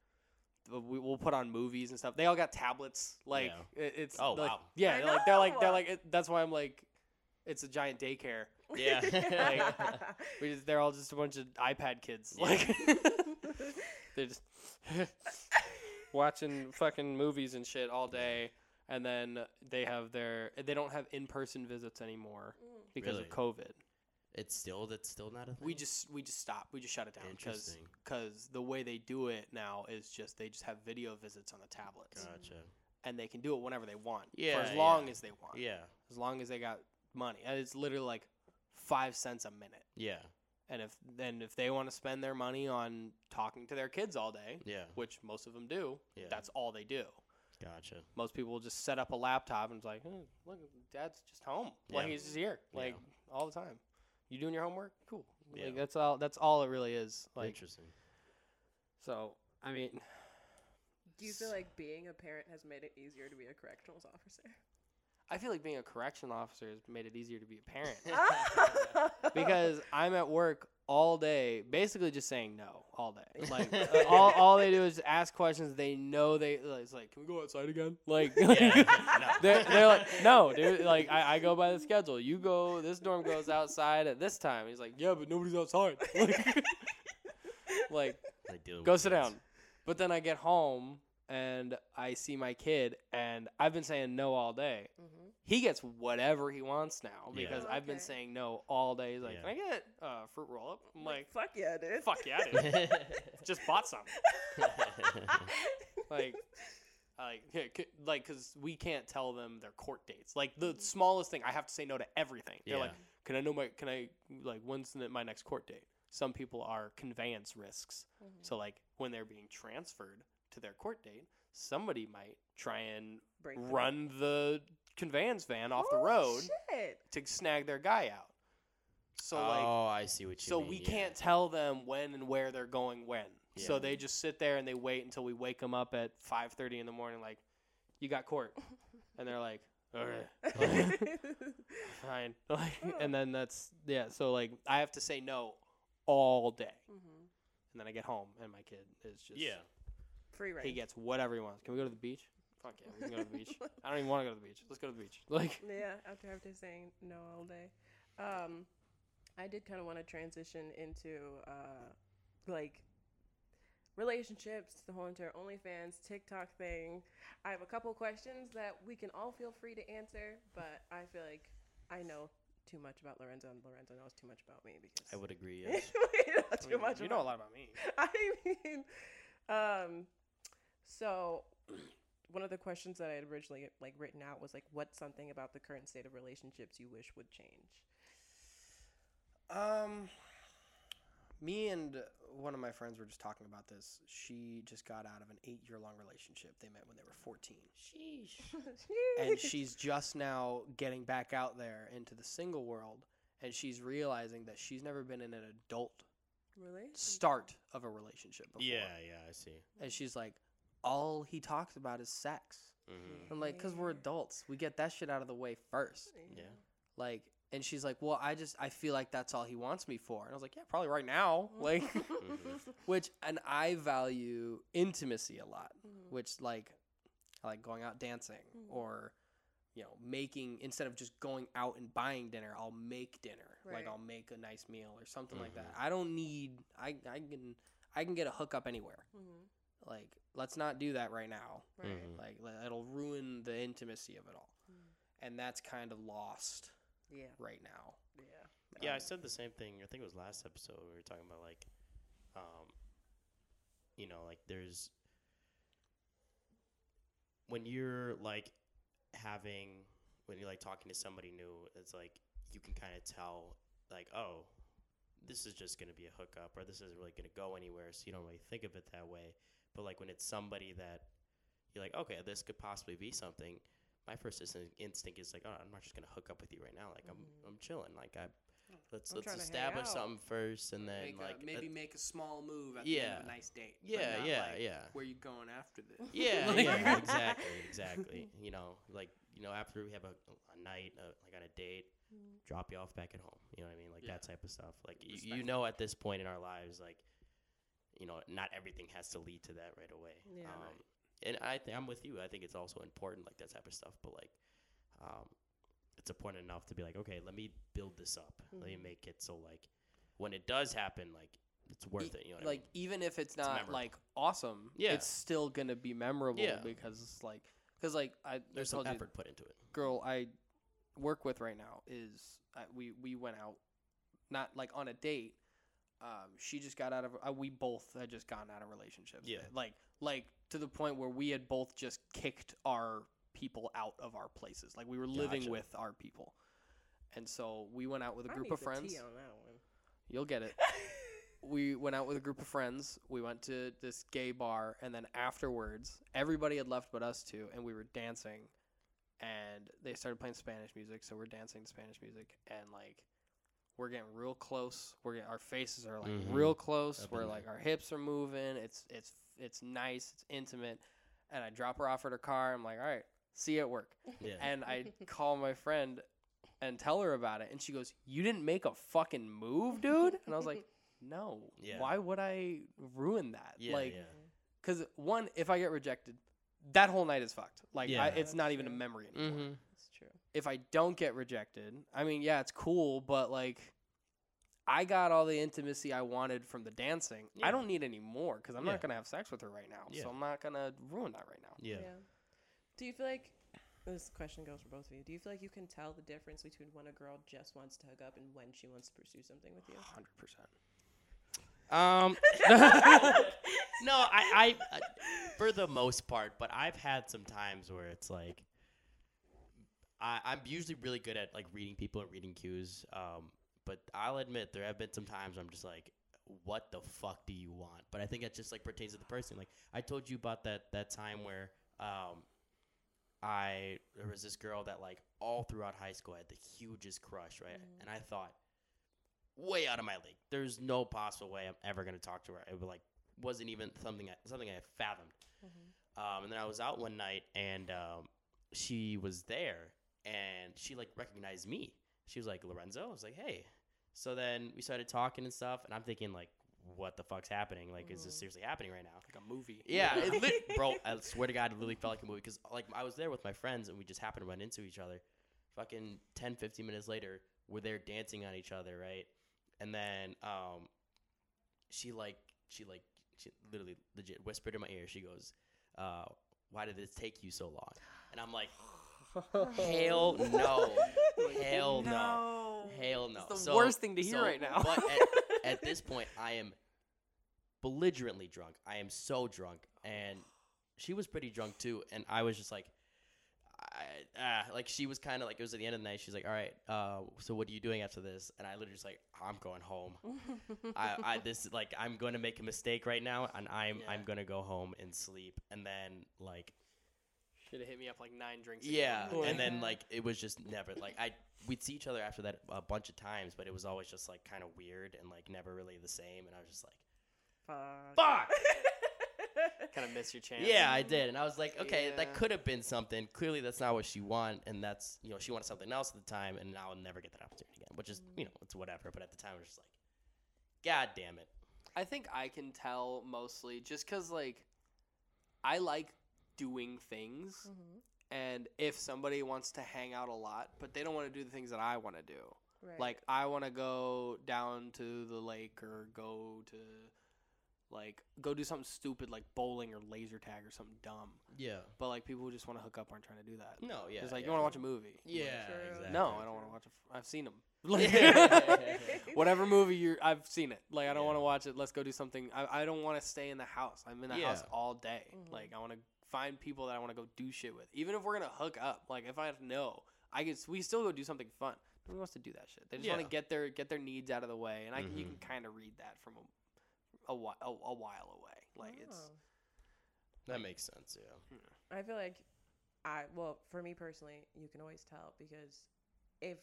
We, we'll put on movies and stuff. They all got tablets. Like it, it's Oh, like, wow. yeah. I they're like they're like they're know. like it, that's why I'm like, it's a giant daycare. Yeah. We just, they're all just a bunch of iPad kids. Yeah. Like they're just watching fucking movies and shit all day, and then they have their they don't have in person visits anymore mm. because Really? of COVID. it's still that's still not a thing. We just we just stopped. We just shut it down because Interesting. because the way they do it now is just they just have video visits on the tablets, Gotcha. and they can do it whenever they want for Yeah, as long yeah. as they want, Yeah. as long as they got money, and it's literally like five cents a minute. Yeah. And if then if they want to spend their money on talking to their kids all day, Yeah. which most of them do, Yeah. that's all they do. Gotcha. Most people will just set up a laptop and it's like, "Hmm, look, dad's just home. Yeah. Like he's just here, like Yeah. all the time. You doing your homework? Cool. Yeah. Like that's all. That's all it really is. Like Interesting. so. I mean, Do you feel like being a parent has made it easier to be a corrections officer? I feel like being a correction officer has made it easier to be a parent because I'm at work all day, basically just saying no all day. Like uh, all, all they do is ask questions. They know they. like, It's like, can we go outside again? Like, Yeah, no. they're, they're like, no, dude. Like, I, I go by the schedule. You go. This dorm goes outside at this time. He's like, yeah, but nobody's outside. Like, like Like go sit kids. down. But then I get home and I see my kid, and I've been saying no all day. Mm-hmm. He gets whatever he wants now because Yeah. I've been saying no all day. He's like, Yeah. "Can I get a uh, fruit roll up?" I'm like, fuck yeah, dude. "Fuck yeah, dude! Just bought some." Like, like, yeah, c- like, cause we can't tell them their court dates. Like the smallest thing, I have to say no to everything. They're like, "Can I know my? Can I like when's the, my next court date?" Some people are conveyance risks. Mhm. So like when they're being transferred to their court date, somebody might try and Break them. run the conveyance van off the Oh, road Shit. to snag their guy out. So like oh, I see what you mean. so mean. we yeah. can't tell them when and where they're going when. So they just sit there and they wait until we wake them up at 5:30 in the morning like you got court. and they're like, "All right." Fine. Like and then that's yeah, so like I have to say no all day. Mhm. And then I get home and my kid is just Yeah. Free reign. he gets whatever he wants. Can we go to the beach? Fuck yeah, we can go to the beach. I don't even want to go to the beach. Let's go to the beach. Like Yeah, after after saying no all day. Um, I did kind of want to transition into uh, like relationships, the whole entire OnlyFans TikTok thing. I have a couple questions that we can all feel free to answer, but I feel like I know too much about Lorenzo, and Lorenzo knows too much about me because I would agree. Yes. we know I too mean, much. you know a lot about me. I mean, um, so one of the questions that I had originally like written out was like, what's something about the current state of relationships you wish would change? Um, me and one of my friends were just talking about this. She just got out of an eight-year-long relationship. They met when they were fourteen, Sheesh. and she's just now getting back out there into the single world, and she's realizing that she's never been in an adult really start of a relationship before. Yeah, yeah, I see. and she's like, all he talks about is sex. hmm I'm like, cause we're adults, we get that shit out of the way first. Yeah. Like, and she's like, well, I just I feel like that's all he wants me for, and I was like, yeah, probably right now, like, which and I value intimacy a lot, Mhm. which like, I like going out dancing Mhm. or, you know, making instead of just going out and buying dinner, I'll make dinner, Right. like I'll make a nice meal or something like that. Mhm. I don't need I I can I can get a hookup anywhere. Like, let's not do that right now. Right. Mhm. Like, it'll ruin the intimacy of it all. Mm. And that's kind of lost Yeah. right now. Yeah. Yeah, I Um, said the same thing. I think it was last episode we were talking about like, um, you know, like there's when you're like having when you're like talking to somebody new, it's like you can kind of tell like, oh, this is just gonna be a hookup, or this isn't really gonna go anywhere. So you don't really think of it that way. But like when it's somebody that you're like, okay, this could possibly be something. My first instinct- instinct is like, oh, I'm not just gonna hook up with you right now. Like Mhm. I'm, I'm chilling. Like I, let's I'm let's trying to hang establish something first, and then make a- like maybe uh, make a small move at the end of Yeah. a nice date. yeah, yeah, like, yeah, Where you going after this? yeah, Like- yeah, exactly, exactly. You know, like you know, after we have a, a night, uh, like on a date, Mm. drop you off back at home. You know what I mean? Like Yeah. that type of stuff. Like you, you know, at this point in our lives, like you know, not everything has to lead to that right away. Yeah. Um, and I think I'm with you. I think it's also important, like that type of stuff. But like, um, it's important enough to be like, okay, let me build this up. Let me Mhm. make it so like when it does happen, like it's worth E- it. You know, like I mean? even if it's not memorable. like awesome, Yeah. it's still gonna be memorable Yeah. because it's like because like I there's I some effort put into it. girl I work with right now is uh, we we went out not like on a date. Um, she just got out of. Uh, we both had just gotten out of relationships. Yeah. Like like to the point where we had both just kicked our people out of our places. Like we were living Gotcha. with our people, and so we went out with a I group need of the friends. tea on that one. You'll get it. we went out with a group of friends. We went to this gay bar, and then afterwards, everybody had left but us two, and we were dancing. And they started playing Spanish music, so we're dancing to Spanish music, and like, we're getting real close. We're getting, our faces are like Mhm. real close. I've we're like there. our hips are moving. It's it's it's nice. It's intimate. And I drop her off at her car. I'm like, all right, see you at work Yeah. and I call my friend and tell her about it, and she goes, "You didn't make a fucking move, dude." And I was like, "No. Yeah. Why would I ruin that? Yeah, like, yeah. because one, if I get rejected, that whole night is fucked. Like, I, it's not even a memory anymore. Mm-hmm. That's true. If I don't get rejected, I mean, yeah, it's cool, but like, I got all the intimacy I wanted from the dancing. I don't need any more because I'm Yeah. not gonna have sex with her right now. Yeah. So I'm not gonna ruin that right now. Yeah. Do you feel like this question goes for both of you? Do you feel like you can tell the difference between when a girl just wants to hook up and when she wants to pursue something with you? Hundred percent. Um, no, I, I, I, for the most part, but I've had some times where it's like, I, I'm usually really good at like reading people and reading cues. Um, but I'll admit there have been some times where I'm just like, what the fuck do you want? But I think it just like pertains to the person. Like I told you about that that time where um, I there was this girl that like all throughout high school I had the hugest crush, right? Mhm. And I thought, way out of my league. There's no possible way I'm ever gonna talk to her. It was like wasn't even something I, something I fathomed. Um, and then I was out one night and um, she was there and she like recognized me. She was like Lorenzo. I was like, hey. So then we started talking and stuff, and I'm thinking like, what the fuck's happening? Like, is this Mhm. seriously happening right now? Like a movie. Yeah, it lit, bro. I swear to God, it literally felt like a movie because like I was there with my friends and we just happened to run into each other. Fucking 10, 15 minutes later, we're there dancing on each other, right? And then um, she like she like she literally legit whispered in my ear. She goes, uh, "Why did this take you so long?" And I'm like, "Hell no, hell no, hell no." It's the So- worst thing to hear so- right now. But at, at this point, I am belligerently drunk. I am so drunk, and she was pretty drunk too. And I was just like, I, ah, like she was kind of like it was at the end of the night. She's like, "All right, uh, so what are you doing after this?" And I literally just like, "I'm going home. I, I this like I'm going to make a mistake right now, and I'm Yeah. I'm gonna go home and sleep." And then like Should have hit me up like nine drinks. ago. yeah, and then like it was just never like I we'd see each other after that a bunch of times, but it was always just like kind of weird and like never really the same. And I was just like, Fuck. Fuck! kind of miss your chance. yeah, I did, and I was like, okay, Yeah. that could have been something. Clearly, that's not what she wanted, and that's you know she wanted something else at the time, and now I'll never get that opportunity again. Which is you know it's whatever, but at the time I was just like, God damn it. I think I can tell mostly just because like I like doing things, Mhm. and if somebody wants to hang out a lot, but they don't want to do the things that I want to do, Right. like I want to go down to the lake or go to like go do something stupid like bowling or laser tag or something dumb. Yeah. But like people who just want to hook up aren't trying to do that. No. Yeah. it's like yeah. you want to watch a movie. Yeah. True. Exactly. No, I don't want to watch. A f- I've seen them. Yeah. Whatever movie you're, I've seen it. Like I don't Yeah. want to watch it. Let's go do something. I, I don't want to stay in the house. I'm in the house all day. Mhm. Like I want to find people that I want to go do shit with. Even if we're gonna hook up. Like if I know, I can. We still go do something fun. Nobody wants to do that shit. They just want to get their get their needs out of the way, and I can, you can mm-hmm. kind of read that from a a, whi- a, a while away. Like it's Oh. That makes sense. Yeah. Hmm. I feel like I well, for me personally, you can always tell because if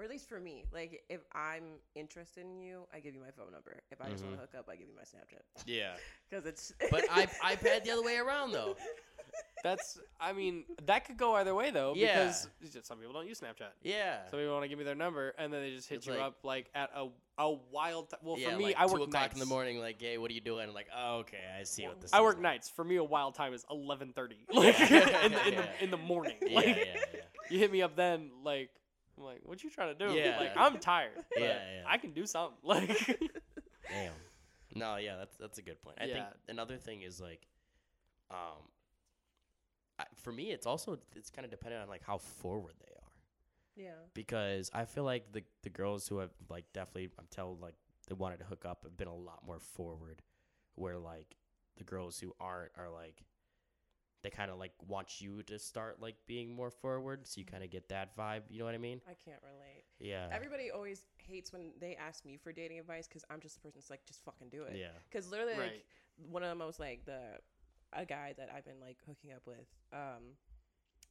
or at least for me, like if I'm interested in you, I give you my phone number. If I just want to mm-hmm. hook up, I give you my Snapchat Yeah. because it's. But I've I've had the other way around though. that's. I mean, that could go either way though. Yeah. Because it's just some people don't use Snapchat. Yeah. Some people want to give me their number, and then they just hit It's you like- up like at a a wild. T- well, yeah, for me, like I two work o'clock nights. in the morning. Like, hey, what are you doing? Like, oh, okay, I see what this. I is work now." nights. For me, a wild time is eleven thirty, like Yeah. in, the, in Yeah. the in the morning. Yeah, Like yeah, yeah. you hit me up then, like I'm like, what you trying to do? Yeah. Like I'm tired. but Yeah, yeah. I can do something. Like Damn. No, yeah, that's that's a good point. I think Yeah. another thing is like, um, I, for me, it's also it's kind of dependent on like how forward they are yeah. because I feel like the the girls who have like definitely I'm told like they wanted to hook up have been a lot more forward, where like the girls who aren't are like. They kind of like want you to start like being more forward, so you kind of get that vibe. You know what I mean? I can't relate. Yeah. Everybody always hates when they ask me for dating advice because I'm just the person that's like, just fucking do it. Yeah. Because literally, like, one of the most like the a guy that I've been like hooking up with. Um,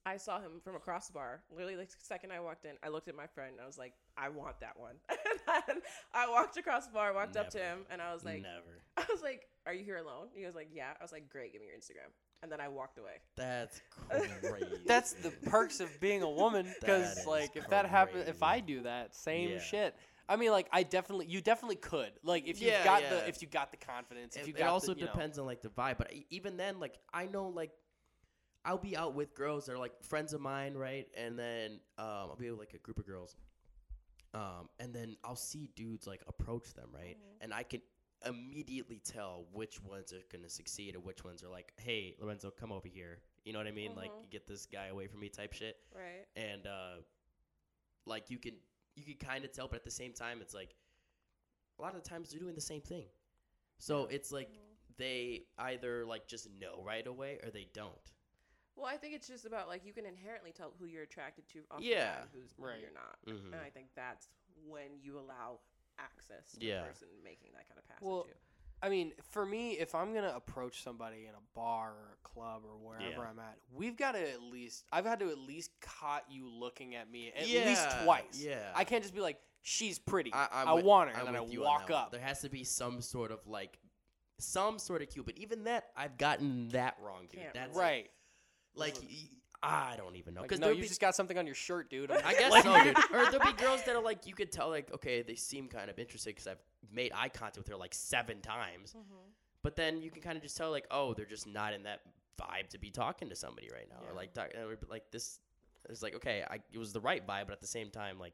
I saw him from across the bar. Literally, like the second I walked in, I looked at my friend and I was like, I want that one. and then I walked across the bar, walked up to him, and I was like, Never. I was like, Are you here alone? He was like, Yeah. I was like, Great, give me your Instagram. And then I walked away. That's crazy. that's the perks of being a woman. Because like if that happens, if I do that, same Yeah. shit. I mean, like I definitely, you definitely could. Like if you Yeah, got yeah. the, if you got the confidence, if it, you it also the, you know- depends on like the vibe but even then like i know like i'll be out with girls that are like friends of mine right and then um, i'll be with like a group of girls Um, and then I'll see dudes like approach them, right? Mhm. And I can immediately tell which ones are gonna succeed and which ones are like, "Hey, Lorenzo, come over here." You know what I mean? Like, Mhm. get this guy away from me, type shit. Right. And uh, like you can you can kind of tell, but at the same time, it's like a lot of the times they're doing the same thing. So it's like Mhm. they either like just know right away or they don't. Well, I think it's just about like you can inherently tell who you're attracted to off Yeah. who's who Right. you're not, Mhm. and I think that's when you allow access to Yeah. the person making that kind of pass Well, at you. I mean, for me, if I'm gonna approach somebody in a bar or a club or wherever Yeah. I'm at, we've got to at least. I've had to at least caught you looking at me at least twice. Yeah. I can't just be like, "She's pretty. I, I, I'm with- want her," I'm and then I with you on walk up. There has to be some sort of like, some sort of cue. But even that, I've gotten that wrong, dude. Can't That's right? Like, Listen. Y- I don't even know. Like, Because no, you just got something on your shirt, dude. I'm I just guess so, dude. Or there'll be girls that are like, you could tell, like, okay, they seem kind of interested because I've made eye contact with her like seven times. Mm-hmm. But then you can kind of just tell, like, oh, they're just not in that vibe to be talking to somebody right now, Yeah. or like, talk, or, like this. It's like, okay, I, it was the right vibe, but at the same time, like,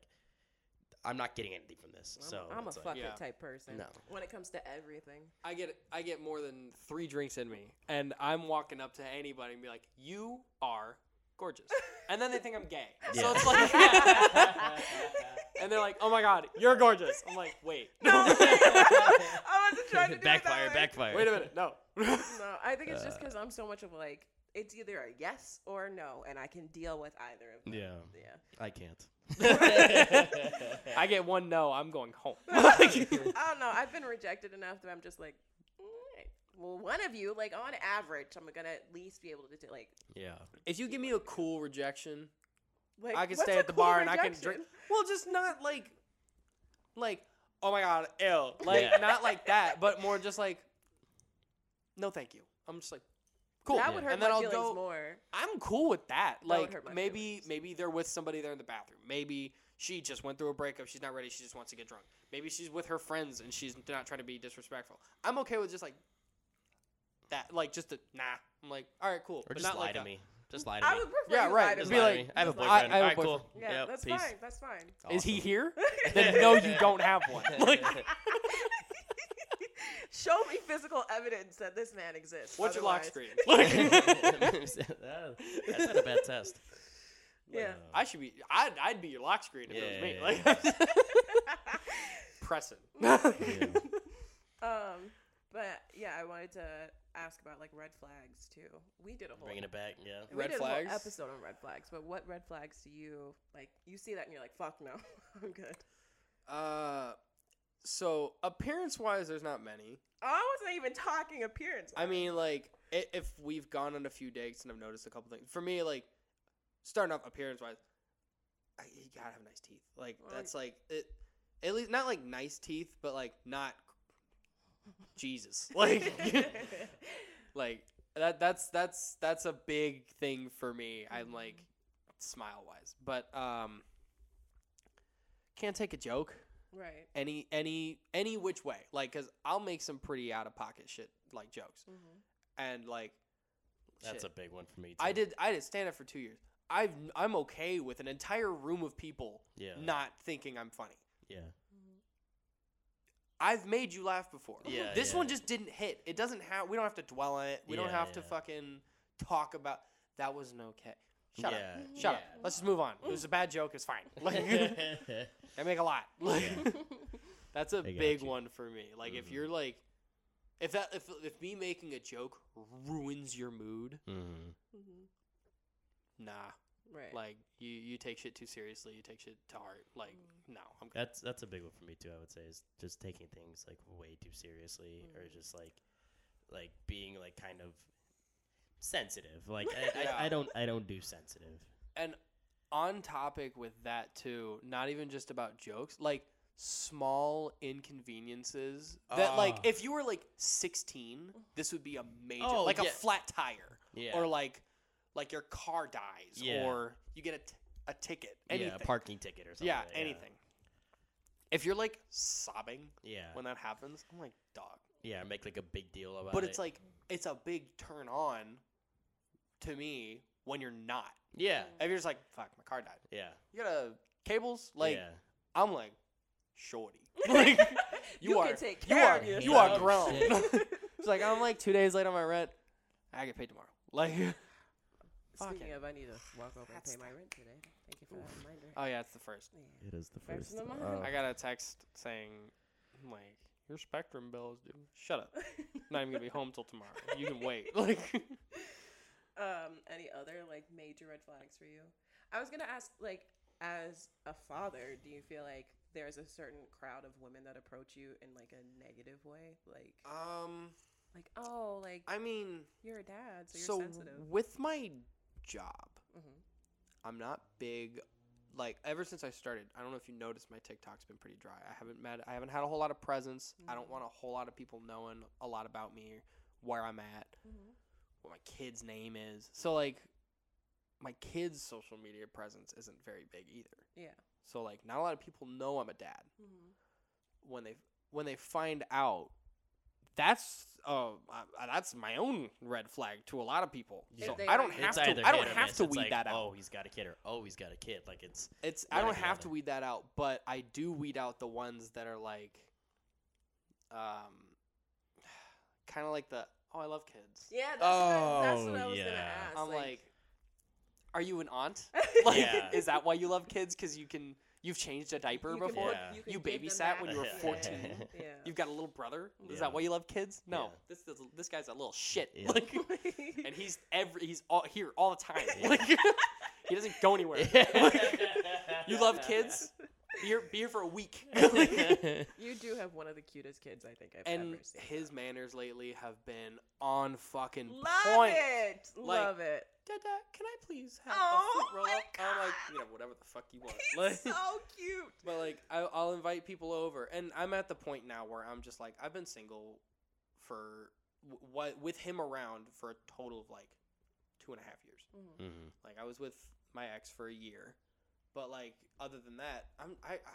I'm not getting anything from this. I'm, so I'm a it's like, fuck Yeah. type person. No. When it comes to everything. I get I get more than three drinks in me, and I'm walking up to anybody and be like, "You are gorgeous," and then they think I'm gay. So Yeah. it's like, and they're like, "Oh my god, you're gorgeous." I'm like, "Wait, No, I wasn't trying to do backfire, it that way. backfire. wait a minute, no." No, I think it's just Uh. because I'm so much of like it's either a yes or a no, and I can deal with either of them. Yeah. Yeah. I can't. I get one no, I'm going home. I don't know. I've been rejected enough that I'm just like, "Alright, well, one of you, like on average, I'm gonna at least be able to do, like, yeah. if you give me a cool rejection, like I can stay at the cool bar and I can drink. Well, just not like, like, oh my god, ill. Like, Yeah. not like that, but more just like, no, thank you. I'm just like, cool. That Yeah. would hurt And then my I'll feelings go- more. I'm cool with that. That would Like, hurt my maybe, feelings. maybe they're with somebody there in the bathroom. Maybe she just went through a breakup. She's not ready. She just wants to get drunk. Maybe she's with her friends and she's not trying to be disrespectful. I'm okay with just like that. Like, just a nah. I'm like, all right, cool. Or but just not lie like to a- me. Just lie to I me. would prefer Yeah, you right. lie to Just me. be lie like, to me. I have a Just boyfriend. I have a Alright, cool. Yeah, Yep, that's peace. fine. That's fine. Is he here? then no, you don't have one. Like, Show me physical evidence that this man exists. what's your lock otherwise- screen? That- That's not a bad test. Yeah. I should be. I'd, I'd be your lock screen if it was me. Yeah, yeah, Like, pressing. Um, but yeah, I wanted to ask about like red flags too. We did a whole Bringing it back, yeah. we Red did a whole episode on red flags. But what red flags do you like? You see that and you're like, fuck no, I'm good. Uh, so appearance wise, there's not many. I wasn't even talking appearance. I mean, like if we've gone on a few dates and I've noticed a couple things. For me, like starting off appearance wise, I, you gotta have nice teeth. Like that's like it. At least not like nice teeth, but like not Jesus. Like like that. That's that's that's a big thing for me. I'm like smile wise, but um, can't take a joke right. any any any which way. Like, cause I'll make some pretty out of pocket shit like jokes, Mm-hmm. and like That's shit. a big one for me, too. I did I did stand up for two years. I've I'm okay with an entire room of people Yeah. not thinking I'm funny. Yeah. I've made you laugh before. Yeah, This yeah. one just didn't hit. It doesn't have. We don't have to dwell on it. We don't Yeah, have to fucking talk about. That wasn't okay. Shut up. yeah. Shut up. Let's just move on. It was a bad joke. It's fine. Like, I make a lot. Like, that's a big you. one for me. Like, if Mhm. you're like, if that if if me making a joke ruins your mood, hmm Mm-hmm. nah. Right. Like, you you take shit too seriously. You take shit to heart. Like, no, I'm good. That's that's a big one for me too. I would say is just taking things like way too seriously, or Mhm. just like like being like kind of sensitive. Like I, Yeah. I, I don't I don't do sensitive. And on topic with that too, not even just about jokes, like small inconveniences that like Ah. if you were like 16, this would be a major Oh, like a flat tire Yeah. or like like your car dies Yeah. or you get a, t- a ticket, anything. Yeah, a parking ticket or something. yeah, like that, anything. If you're like sobbing Yeah. when that happens, I'm like, dog. Yeah, make like a big deal about it. But it. it's like it's a big turn on to me when you're not. yeah, If you're just like, fuck, my car died. yeah, You got a cables? Like yeah. I'm like, shorty. Like, you, You are, can take you care are, of you yourself. are grown. Oh, shit. it's like I'm like two days late on my rent. I get paid tomorrow. Like, Fuck Speaking it. of, I need to walk over and That's pay my rent today. Thank you for that reminder. oh yeah, it's the first. Yeah. It is the First first. in the uh, month. I got a text saying, like, your Spectrum bill is due. Shut up. Not even gonna be home till tomorrow. You can wait. Like, um, any other like major red flags for you? I was gonna ask, like, as a father, do you feel like there's a certain crowd of women that approach you in like a negative way, like, um, like, oh, like I mean, you're a dad, so you're so sensitive. with my job, hmm I'm not big. Like ever since I started, I don't know if you noticed my TikTok's been pretty dry. I haven't met, I haven't had a whole lot of presence. I don't Mhm. want a whole lot of people knowing a lot about me, where I'm at, hmm what my kid's name is. So like, my kid's social media presence isn't very big either. Yeah. So like, not a lot of people know I'm a dad. hmm When they when they find out, that's uh that's my own red flag to a lot of people. If So I don't have to. I don't have miss. to weed like, that out. Oh, he's got a kid, or oh, he's got a kid. Like it's It's I don't have to weed that out, but I do weed out the ones that are like, um, kind of like the oh I love kids. Yeah, that's, what, that's what Oh, I was gonna yeah. ask. I'm like, are you an aunt? like, Like, Yeah. is that why you love kids? Because you can you've changed a diaper you before. put- Yeah. can You babysat when you were 14. Yeah. You've got a little brother. Is Yeah. that why you love kids? No, Yeah. this this this guy's a little shit. Yeah. Like, and he's every he's all here all the time. Yeah. Like, he doesn't go anywhere. you love kids? Be here, be here for a week. you do have one of the cutest kids I think I've and ever seen. And his manners lately have been on fucking Love point. it. Like, Love it. Dada, can I please have Oh a fruit roll up? I'm like, God. you know, whatever the fuck you want. He's Like, so cute. but like, I, I'll invite people over, and I'm at the point now where I'm just like, I've been single for what with him around for a total of like two and a half years. Mhm. Mhm. Like I was with my ex for a year, but like other than that, I'm I.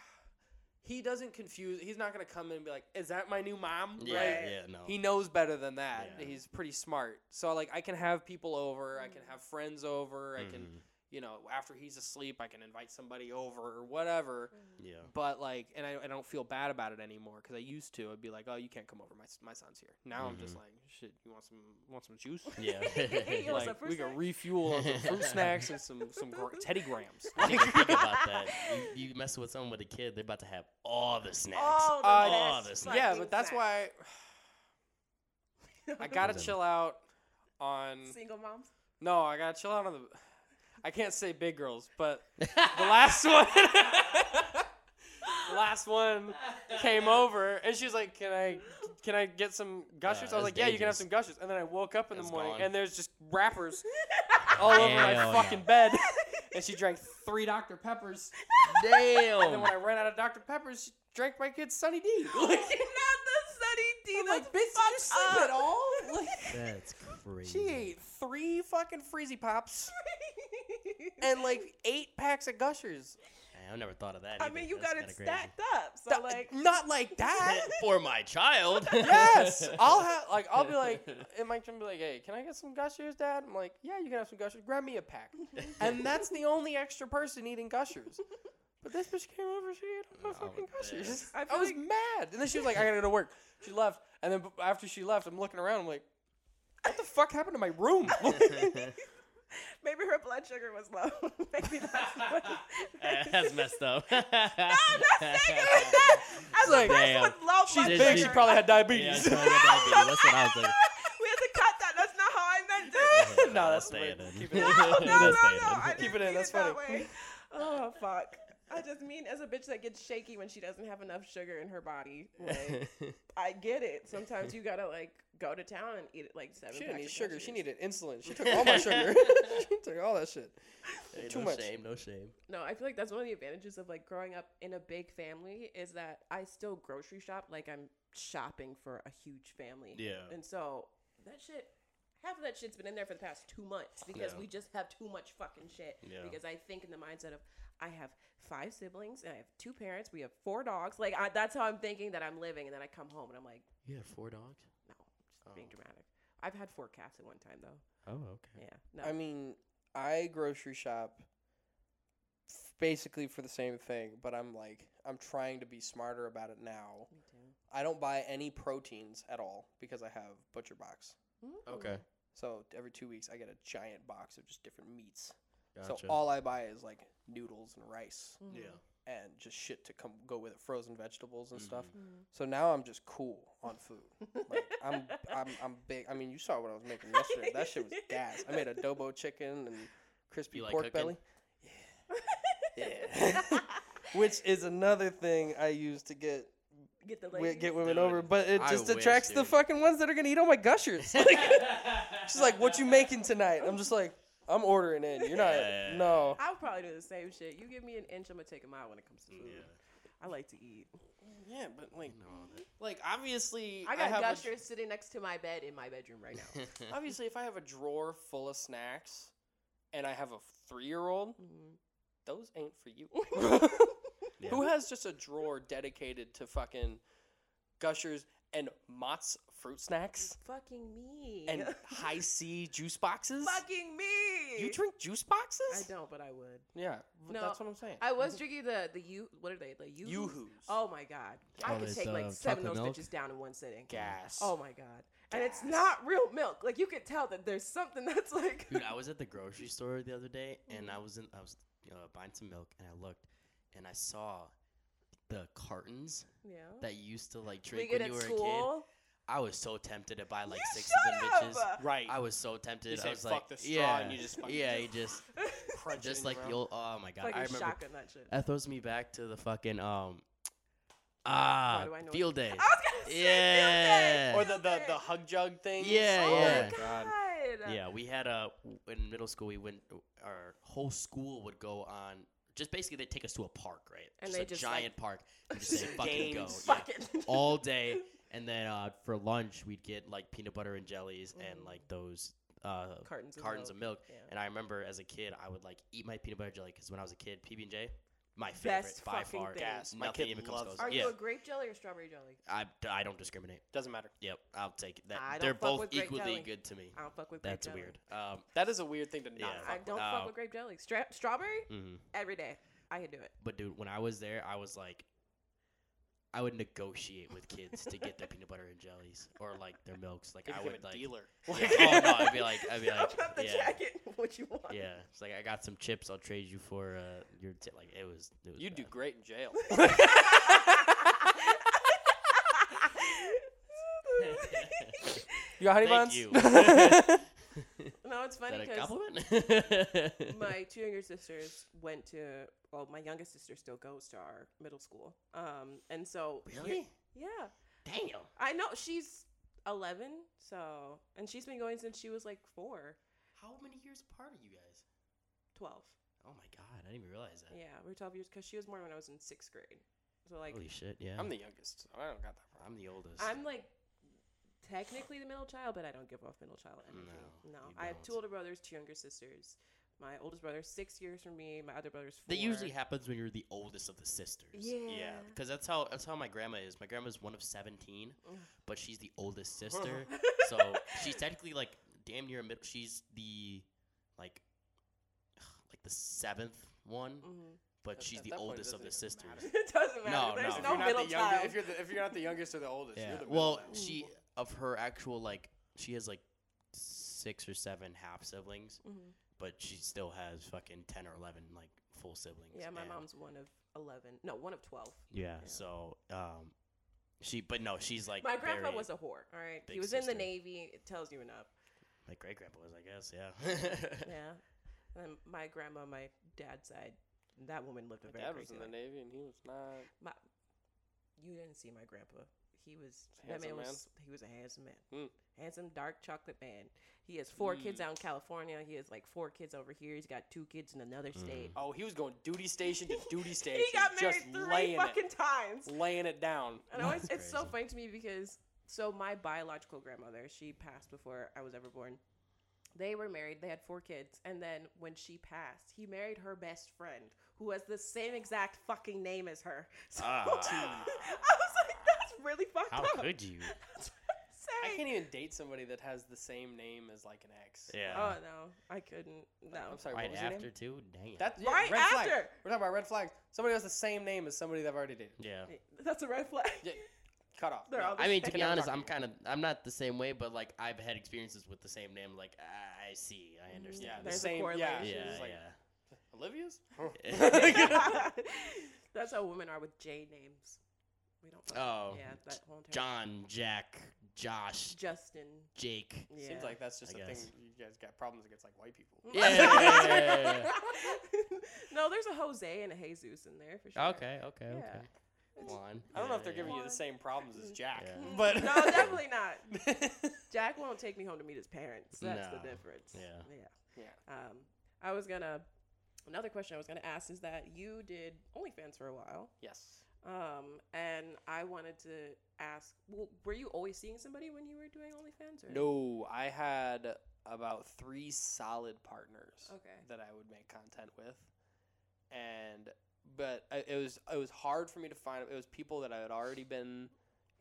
He doesn't confuse. He's not gonna come in and be like, "Is that my new mom?" Yeah, Right? yeah, no. He knows better than that. Yeah. He's pretty smart. So like I can have people over, I can Mhm. have friends over, I can, Mhm. You know, after he's asleep, I can invite somebody over or whatever. Yeah. But like, and I, I don't feel bad about it anymore because I used to. I'd be like, "Oh, you can't come over. My my son's here." Now I'm just Mhm. like, "Shit, you want some want some juice?" Yeah. You want some like fruit we can refuel on some fruit snacks and some some gr- Teddy Grahams. You think, think about that. You, you mess with someone with a kid, they're about to have all the snacks. All the Uh, Oh, best this- fucking yeah, but that's why I gotta chill out on. Single moms. No, I gotta chill out on the. I can't say big girls, but the last one. the last one came over and she was like, "Can I, can I get some gushers?" Uh, I was that's like, "Yeah, you can have dangerous. some gushers." And then I woke up in the It's morning gone. and there's just wrappers all over my Hell fucking bed, and she drank three Dr Peppers. Damn. And then Damn. when I ran out of Dr Peppers, she drank my kid's Sunny D. Like, Not the Sunny D. I'm That's like, bitch, did you sleep up." at all? Like, That's crazy. she ate three fucking Freezy Pops and like eight packs of Gushers. I never thought of that. I either. mean, you That's got it kinda crazy. stacked up. So Th- like, not like that. for my child. yes, I'll have like I'll be like, and Mike can be like, "Hey, can I get some Gushers, Dad?" I'm like, "Yeah, you can have some Gushers. Grab me a pack." And that's the only extra person eating Gushers. But this bitch came over, she ate all my Oh, fucking. Gushers. I I, feel was like- mad, and then she was like, "I gotta go to work." She left, and then b- after she left, I'm looking around. I'm like, "What the fuck happened to my room?" maybe her blood sugar was low. maybe that's what. That's messed up. I'm not saying it was that. As a like, person damn. with low She's blood Did big. she- She probably had Yeah, diabetes. I totally got diabetes. That's what I was thinking. we had to cut that. That's not how I meant it. no, that's Stay the in. Keep it No, in. no, no, no, Stay. I Keep didn't it in, mean that's that funny. way. Oh fuck. I just mean as a bitch that gets shaky when she doesn't have enough sugar in her body. Like, I get it. Sometimes you gotta like go to town and eat it like seven. She didn't need sugar. She needed insulin. She took all my sugar. she took all that shit. Hey, Too no much. shame, no shame. No, I feel like that's one of the advantages of like growing up in a big family is that I still grocery shop like I'm shopping for a huge family. Yeah. And so that shit, half of that shit's been in there for the past two months because Yeah. we just have too much fucking shit. Yeah. Because I think in the mindset of I have five siblings and I have two parents. We have four dogs. Like I, that's how I'm thinking that I'm living. And then I come home and I'm like, You have four dogs? no, I'm just Oh. being dramatic. I've had four cats at one time though. Oh, okay. Yeah. No. I mean, I grocery shop basically for the same thing, but I'm like I'm trying to be smarter about it now. Me too. I don't buy any proteins at all because I have Butcher Box. Mm. Okay. So every two weeks I get a giant box of just different meats. Gotcha. So all I buy is like noodles and rice Mm-hmm. yeah. and just shit to come go with it, frozen vegetables and stuff. Mhm. So now I'm just cool on food. Like I'm I'm I'm big. I mean, you saw what I was making yesterday. That shit was gas. I made adobo chicken and crispy You pork cooking? belly. Yeah. Yeah. Which is another thing I use to get Get the ladies. get women Dude, over, but it I just wish, attracts the fucking ones that are gonna eat all my gushers. Like, she's like, "What you making tonight?" I'm just like, "I'm ordering in. You're not. Yeah. No." I would probably do the same shit. You give me an inch, I'm gonna take a mile when it comes to food. Yeah. I like to eat. Yeah, but like, No, like obviously, I got have a- gushers sitting next to my bed in my bedroom right now. obviously, if I have a drawer full of snacks, and I have a three-year-old, Mhm. those ain't for you. Yeah. Who has just a drawer dedicated to fucking gushers and Mott's fruit snacks Fucking me. and Hi-C juice boxes? fucking me. You drink juice boxes? I don't, but I would. Yeah, No, that's what I'm saying. I was drinking the the you. What are they? The you. Yoo-hoos. Oh my god! I Oh, could it's, take like uh, seven of chocolate those milk? bitches down in one sitting. gas. Oh my god! And it's not real milk. Like you could tell that there's something that's like. Dude, I was at the grocery store the other day, and I was in, I was uh, buying some milk, and I looked, and I saw the cartons yeah. that you used to like drink get when at you were a kid. School. I was so tempted to buy like You six shut of them bitches. right. I was so tempted. You I say, was "Fuck like, the straw," yeah, and you just fucking yeah, just you just just like your the old. Oh my god, like I a remember. shotgun that shit. That throws me back to the fucking um. Ah, do I know field day. I was gonna say Yeah. or the, the the hug jug thing. Yeah, oh yeah. my god. Yeah, we had a in middle school. We went. Our whole school would go on. Just basically, they take us to a park, right? And just they a just, like- giant park. And just say fucking go, Games. yeah. Fuck all day. And then uh, for lunch, we'd get like peanut butter and jellies and Mm. like those uh, Cartons of cartons milk. of milk. Yeah. And I remember as a kid, I would like eat my peanut butter jelly because when I was a kid, PB and J, my favorite Best by far. thing. Gas. My Nothing kid even comes loves close. Are yeah, you a grape jelly or strawberry jelly? I, I don't discriminate. Doesn't matter. Yep, I'll take it. That, I they're both equally jelly. good to me. I don't fuck with grape That's jelly. weird. Um, That is a weird thing to not. Yeah. fuck I don't Uh, fuck with grape jelly. Stra- strawberry mhm. every day. I could do it. But dude, when I was there, I was like, I would negotiate with kids to get their peanut butter and jellies or like their milks. Like I would a like, dealer. Yeah, oh no, I'd be like, I'd be Tell like, them the yeah, jacket what you want. yeah. It's like I got some chips. I'll trade you for uh, your t-. like. It was. It was You'd do great in jail. You got honey Thank buns? you. No, it's funny because my two younger sisters went to. Well, my youngest sister still goes to our middle school. Um, and so really? yeah, Damn. I know she's eleven. So, and she's been going since she was like four. How many years apart are you guys? 12. Oh my god, I didn't even realize that. Yeah, we are 12 years because she was born when I was in sixth grade. So, like, Holy shit, yeah. I'm the youngest. So I don't got that problem. I'm the oldest. I'm like technically the middle child, but I don't give off middle child energy. No, No, you I have two older brothers, two younger sisters. My oldest brother's six years from me. My other brother's four. that usually happens when you're the oldest of the sisters. Yeah. Yeah. because that's how that's how my grandma is. My grandma's one of seventeen, but she's the oldest sister. So she's technically like damn near a middle. She's the like like the seventh one, Mhm. but At- she's at the oldest of the sisters. matter. it doesn't matter. No, There's no. no, If you're middle the younger, child. if you're the, if you're not the youngest or the oldest, Yeah. you're the Well, middle she of her actual like she has like six or seven half siblings, Mhm. but she still has fucking ten or eleven like full siblings. Yeah, my and- mom's one of eleven. No, one of twelve. Yeah, Yeah. so um, she but no, she's like my grandpa was a whore. All right, he big was in the navy. It tells you enough. my great grandpa was, I guess. Yeah. Yeah. And my grandma, my dad's side, that woman lived a My very dad was crazy in the. Navy and he was not. My, you didn't see my grandpa. He was Handsome that man man? was he was a handsome man, Hmm. handsome dark chocolate man. He has four kids Mm. out in California. He has like four kids over here. He's got two kids in another state. Oh, he was going duty station to duty station. he got married just three fucking it, times. laying it down. And always, it's so funny to me because so my biological grandmother, she passed before I was ever born. They were married. They had four kids, and then when she passed, he married her best friend, who has the same exact fucking name as her. So Ah. I was like, that's really fucked up. How up. could you? That's what I'm I can't even date somebody that has the same name as like an ex. Yeah. Oh no, I couldn't. No. I'm sorry. right what was your after name? too. Damn. That's yeah, Right red flag. after. We're talking about red flags. Somebody has the same name as somebody they've already dated. yeah. That's a red flag. Yeah, cut off. They're No. all the I mean, to same. be honest, I'm kind of I'm not the same way, but like I've had experiences with the same name. Like ah, I see, I mm, understand. Yeah, the There's a same. Yeah, correlation. yeah, it's like, yeah. Olivia's. That's how women are with J names. We don't. Oh, yeah, that whole entire John, Jack, Josh, Justin. Jake. Yeah. Seems like that's just I a thing. You guys got problems against like white people. Yeah, yeah, yeah, yeah, no, there's a Jose and a Jesus in there for sure. Okay, okay, Yeah. okay. Juan. I don't know if they're yeah. giving you the same problems as Jack, Yeah. but no, definitely not. Jack won't take me home to meet his parents. That's the difference. Yeah. Yeah. Yeah. Um, I was gonna. Another question I was gonna ask is that you did OnlyFans for a while. yes. Um, and I wanted to ask, well, were you always seeing somebody when you were doing OnlyFans? Or? No, I had about three solid partners Okay. that I would make content with, and but I, it was it was hard for me to find. It was people that I had already been,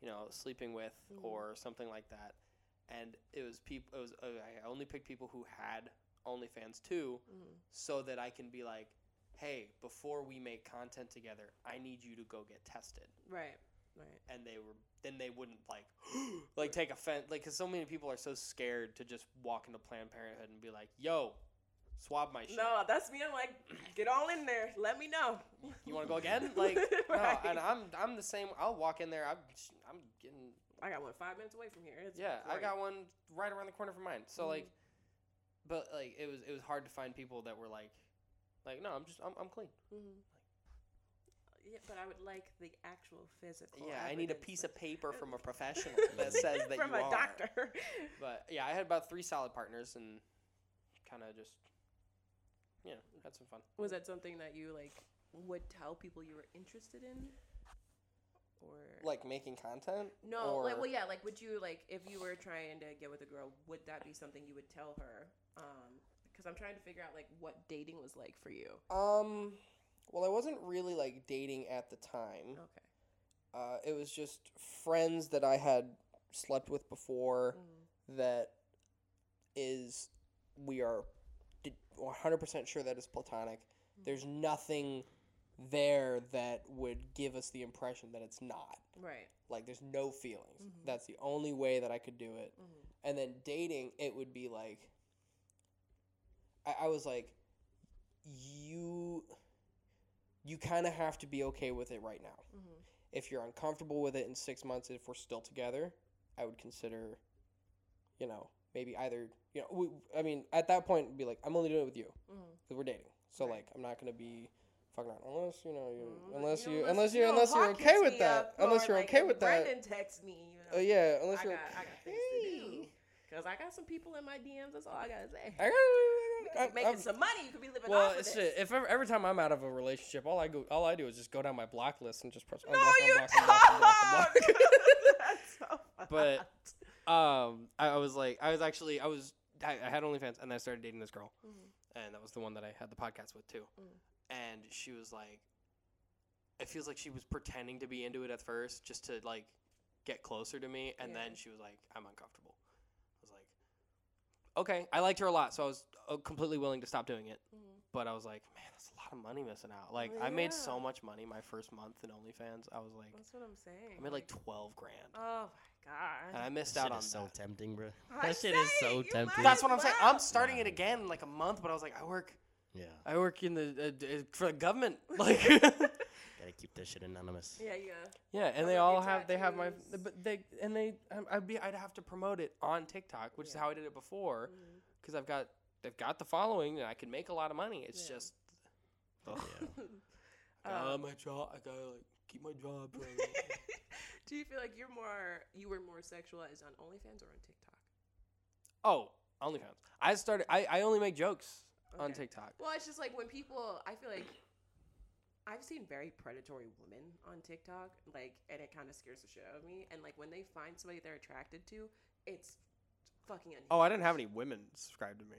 you know, sleeping with Mhm. or something like that, and it was people. It was I only picked people who had OnlyFans too, Mhm. so that I can be like, hey, before we make content together, I need you to go get tested. Right. Right. and they were then they wouldn't like like take offense like because so many people are so scared to just walk into Planned Parenthood and be like, "Yo, swab my shit. No, that's me. I'm like, get all in there. Let me know. You want to go again? Like, Right. no." And I'm I'm the same. I'll walk in there. I'm I'm getting I got one five minutes away from here. It's yeah. I got one right around the corner from mine. So Mhm. like, but like it was it was hard to find people that were like, like no, I'm just I'm I'm clean. Mhm. Yeah, but I would like the actual physical. Yeah, I need a piece of paper from a professional that says that you are. from you a are. doctor. But yeah, I had about three solid partners and kind of just, yeah, had some fun. Was that something that you like would tell people you were interested in, or Like making content? no? Or, Like, well, yeah. Like, would you like if you were trying to get with a girl, would that be something you would tell her? Um, because I'm trying to figure out like what dating was like for you. Um, well, I wasn't really like dating at the time. Okay. Uh, it was just friends that I had slept with before Mm. that is, we are 100% sure that is platonic. There's nothing there that would give us the impression that it's not. Right. Like, there's no feelings. Mhm. That's the only way that I could do it. Mhm. And then dating, it would be like, I, I was like, you, you kind of have to be okay with it right now. Mhm. If you're uncomfortable with it in six months, if we're still together, I would consider, you know, maybe either, you know, we, I mean, at that point, be like, I'm only doing it with you Mhm. we're dating. So Right. like, I'm not gonna be fucking around unless you know you Mm, unless know, you unless you unless you're okay with that unless you're okay with that. Brendan texts me. You know, Oh yeah, unless I you're got, I got things okay. to do. Cause I got some people in my DMs. That's all I gotta say. I got, could I, be making I'm- some money. You could be living Well, off of this. if ever, every time I'm out of a relationship, all I go, all I do is just go down my block list and just press no, unblock, you unblock, unblock, unblock, don't. unblock. That's so But- um, I, I was like, I was actually, I was, I, I had OnlyFans, and then I started dating this girl, Mhm. and that was the one that I had the podcast with too. Mm. And she was like, it feels like she was pretending to be into it at first, just to like get closer to me, and Yeah. then she was like, I'm uncomfortable. I was like, okay, I liked her a lot, so I was uh, completely willing to stop doing it. Mhm. But I was like, man, that's a lot of money missing out. Like, I made so much money my first month in OnlyFans. I was like, That's what I'm saying. I made like twelve grand, oh my god! and. I missed That out shit on is so that. tempting, bro. I That shit is so tempting. That's what I'm saying. I'm Wow. starting it again in like a month, but I was like, I work, Yeah, I work in the uh, uh, for the government, like. gotta keep this shit anonymous. Yeah, yeah. Yeah, and How they all your have they have my tattoos? but they and they um, I'd be I'd have to promote it on TikTok, which is Yeah. how I did it before, because I've got they've got the following and I can make a lot of money. It's Yeah. just Oh, Yeah. uh, Um, my job. I gotta like, keep my job. Do you feel like you're more you were more sexualized on OnlyFans or on TikTok? oh, OnlyFans. I started. I I only make jokes on Okay. TikTok. Well, it's just like when people, I feel like I've seen very predatory women on TikTok, like, and it kind of scares the shit out of me. And like when they find somebody they're attracted to, it's fucking unhinged. Oh, I didn't have any women subscribe to me.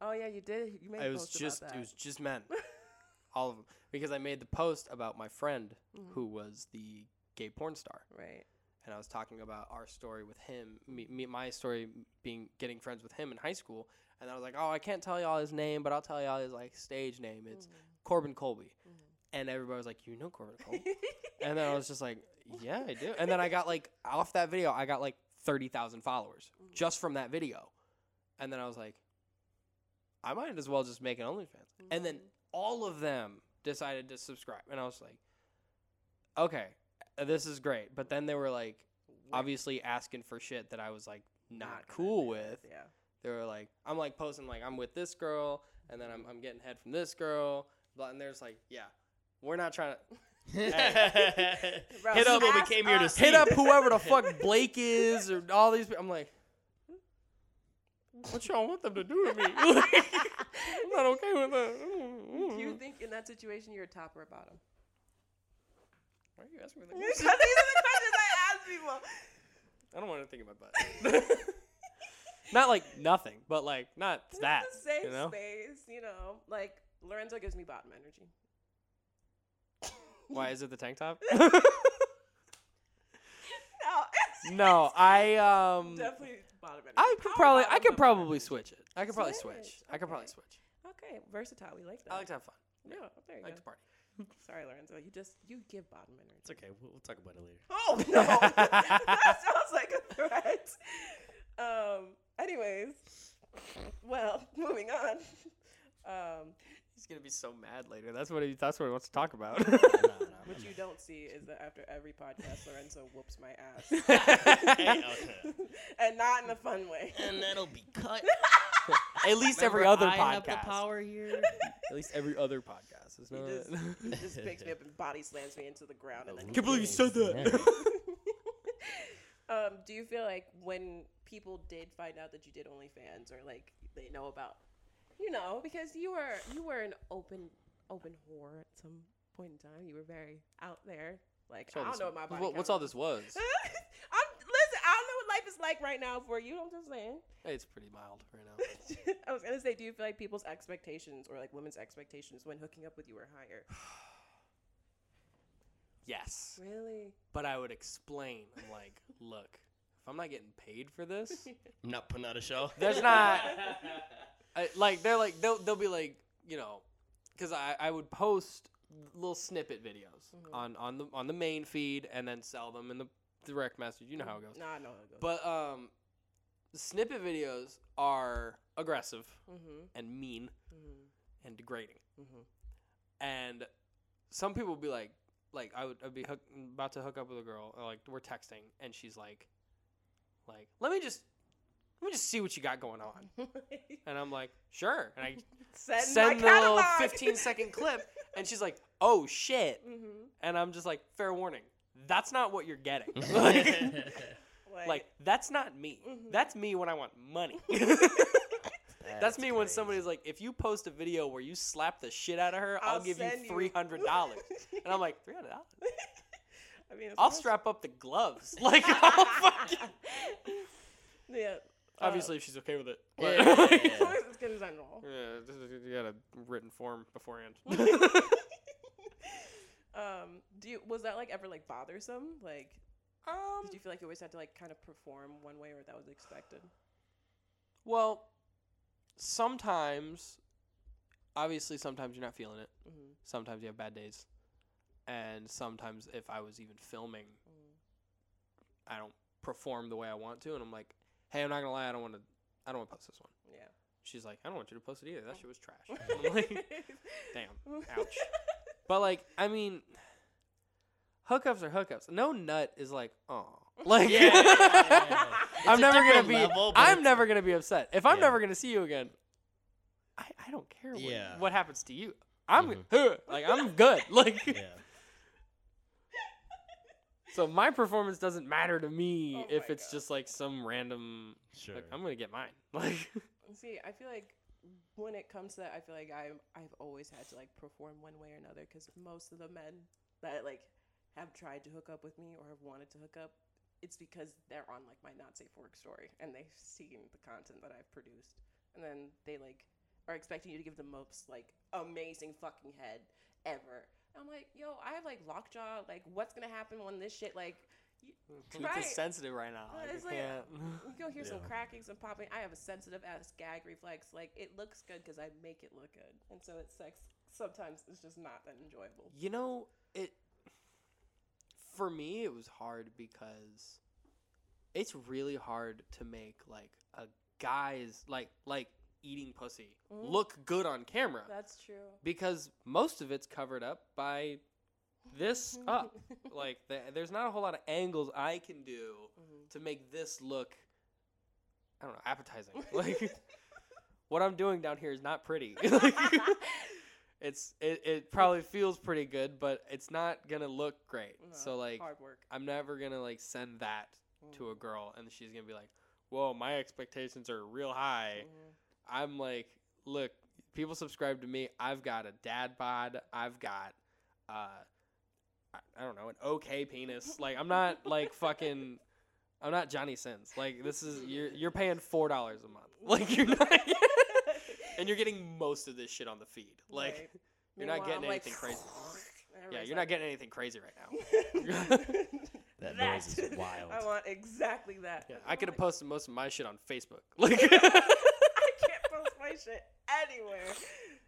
Oh yeah, you did. You made. It was just it was just men, all of them, because I made the post about my friend Mhm. who was the gay porn star. right. and I was talking about our story with him, me, me my story being getting friends with him in high school, and I was like, oh, I can't tell y'all his name, but I'll tell y'all his like stage name. It's Corbin Colby, and everybody was like, you know Corbin Colby, and then I was just like, yeah, I do, and then I got like off that video, I got like thirty thousand followers just from that video, and then I was like, I might as well just make an OnlyFans, and then all of them decided to subscribe, and I was like, okay, uh, this is great, but then they were like obviously asking for shit that I was like not, cool with. Yeah. They were like, I'm like posting like I'm with this girl, and then I'm I'm getting head from this girl, blah, and there's like, yeah, we're not trying to Bro, Hit up what we came here to see. hit up whoever the fuck Blake is or all these. pe- I'm like, what y'all want them to do to me? I'm not okay with that. Do you think in that situation you're a top or a bottom? Why are you asking me that? Because these are the questions I ask people. I don't want to think about butt. not like nothing, but like not that. It's a safe you know? space, you know. Like Lorenzo gives me bottom energy. Why is it the tank top? No, no, I um, definitely bottom energy. I could probably, I could probably energy. switch it. I could probably Switch, switch. I could probably okay. switch. Okay, versatile. We like that. I like to have fun. Yeah, there you go. I like go. to party. Sorry, Lorenzo. You just you give bottom energy. It's okay. We'll, we'll talk about it later. Oh no, that sounds like a threat. Um. Anyways, well, moving on. Um, He's gonna be so mad later. That's what he. That's what he wants to talk about. No, no, what you don't see is that after every podcast, Lorenzo whoops my ass, Okay. and not in a fun way. and that'll be cut. At least every other I podcast. have the power here. At least every other podcast. Is He just, he just picks me up and body slams me into the ground, and then Can't believe you said that. um, do you feel like when people did find out that you did OnlyFans, or like they know about, you know, because you were you were an open open whore at some point in time. You were very out there. Like I don't know what my body. What, what's all this was? I'm listen. I don't know what life is like right now for you. I'm just saying. Hey, it's pretty mild right now. I was gonna say, do you feel like people's expectations or like women's expectations when hooking up with you are higher? Yes, Really? but I would explain. I'm like, look, if I'm not getting paid for this, I'm not putting out a show. there's not. I, like they're like they'll they'll be like you know, because I I would post little snippet videos Mhm. on on the on the main feed and then sell them in the direct message. You know how it goes. Nah, I know how it goes. But um, snippet videos are aggressive mm-hmm. and mean Mm-hmm. and degrading. Mm-hmm. And some people would be like, like I would I'd be hook, about to hook up with a girl, or like we're texting, and she's like, like let me just let me just see what you got going on, and I'm like, sure, and I Send, send my the little 15 second clip, and she's like, oh shit, mm-hmm. and I'm just like, fair warning, that's not what you're getting, like, Like, like that's not me, Mhm. that's me when I want money. That's me when somebody's like, if you post a video where you slap the shit out of her, I'll, I'll give you three hundred dollars. and I'm like, three hundred dollars? I mean, I'll almost- strap up the gloves. Like, I'll fucking. Yeah. Obviously, if she's okay with it. Yeah, But, yeah, yeah, As long as it's consensual. Yeah, this is- you got a written form beforehand. um, do you was that like ever like bothersome? Like, um, did you feel like you always had to like kind of perform one way or that was expected? well, sometimes, obviously, sometimes you're not feeling it. Mm-hmm. Sometimes you have bad days, and sometimes if I was even filming, I don't perform the way I want to, and I'm like, hey, I'm not gonna lie, I don't want to, I don't want to post this one. Yeah. She's like, I don't want you to post it either. That shit was trash. I'm like, damn, ouch. But like, I mean, hookups are hookups. No nut is like, oh, like, Yeah, yeah, yeah, yeah. I'm never gonna be. level, I'm never gonna be upset if I'm Yeah. never gonna see you again. I, I don't care what, Yeah. what happens to you. I'm Mhm. like I'm good. Like Yeah. So, my performance doesn't matter to me Oh if it's God. just like some random. Sure. Like I'm gonna get mine. Like See, I feel like when it comes to that, I feel like I I've always had to like perform one way or another because most of the men that like have tried to hook up with me or have wanted to hook up, it's because they're on like my not safe for work story and they've seen the content that I've produced, and then they like are expecting you to give the most like amazing fucking head ever. I'm like, yo, I have like lockjaw. Like, what's gonna happen when this shit like Keith Right. is sensitive right now. Like, it's I like- can't. You go hear some Yeah. cracking, some popping. I have a sensitive ass gag reflex. Like it looks good because I make it look good, and so it's sex. Sometimes it's just not that enjoyable. You know, it for me it was hard because it's really hard to make like a guy's like like eating pussy Mhm. look good on camera That's true. because most of it's covered up by this up. like the, there's not a whole lot of angles I can do Mhm. to make this look I don't know appetizing. Like what I'm doing down here is not pretty. Like, it's it, it probably feels pretty good, but it's not gonna look great. No, so like hard work. I'm never gonna like send that to a girl and she's gonna be like, Whoa, my expectations are real high. Mhm. I'm like, look, people subscribe to me. I've got a dad bod. I've got uh I, I don't know, an okay penis. Like I'm not like fucking I'm not Johnny Sins. Like this is you're you're paying four dollars a month. Like you're not and you're getting most of this shit on the feed. Like Right. you're not getting I'm like, anything crazy. Yeah, you're not getting anything crazy right now. That noise is wild. I want exactly that. Yeah, I I could have posted most of my shit on Facebook. Like I can't post my shit anywhere.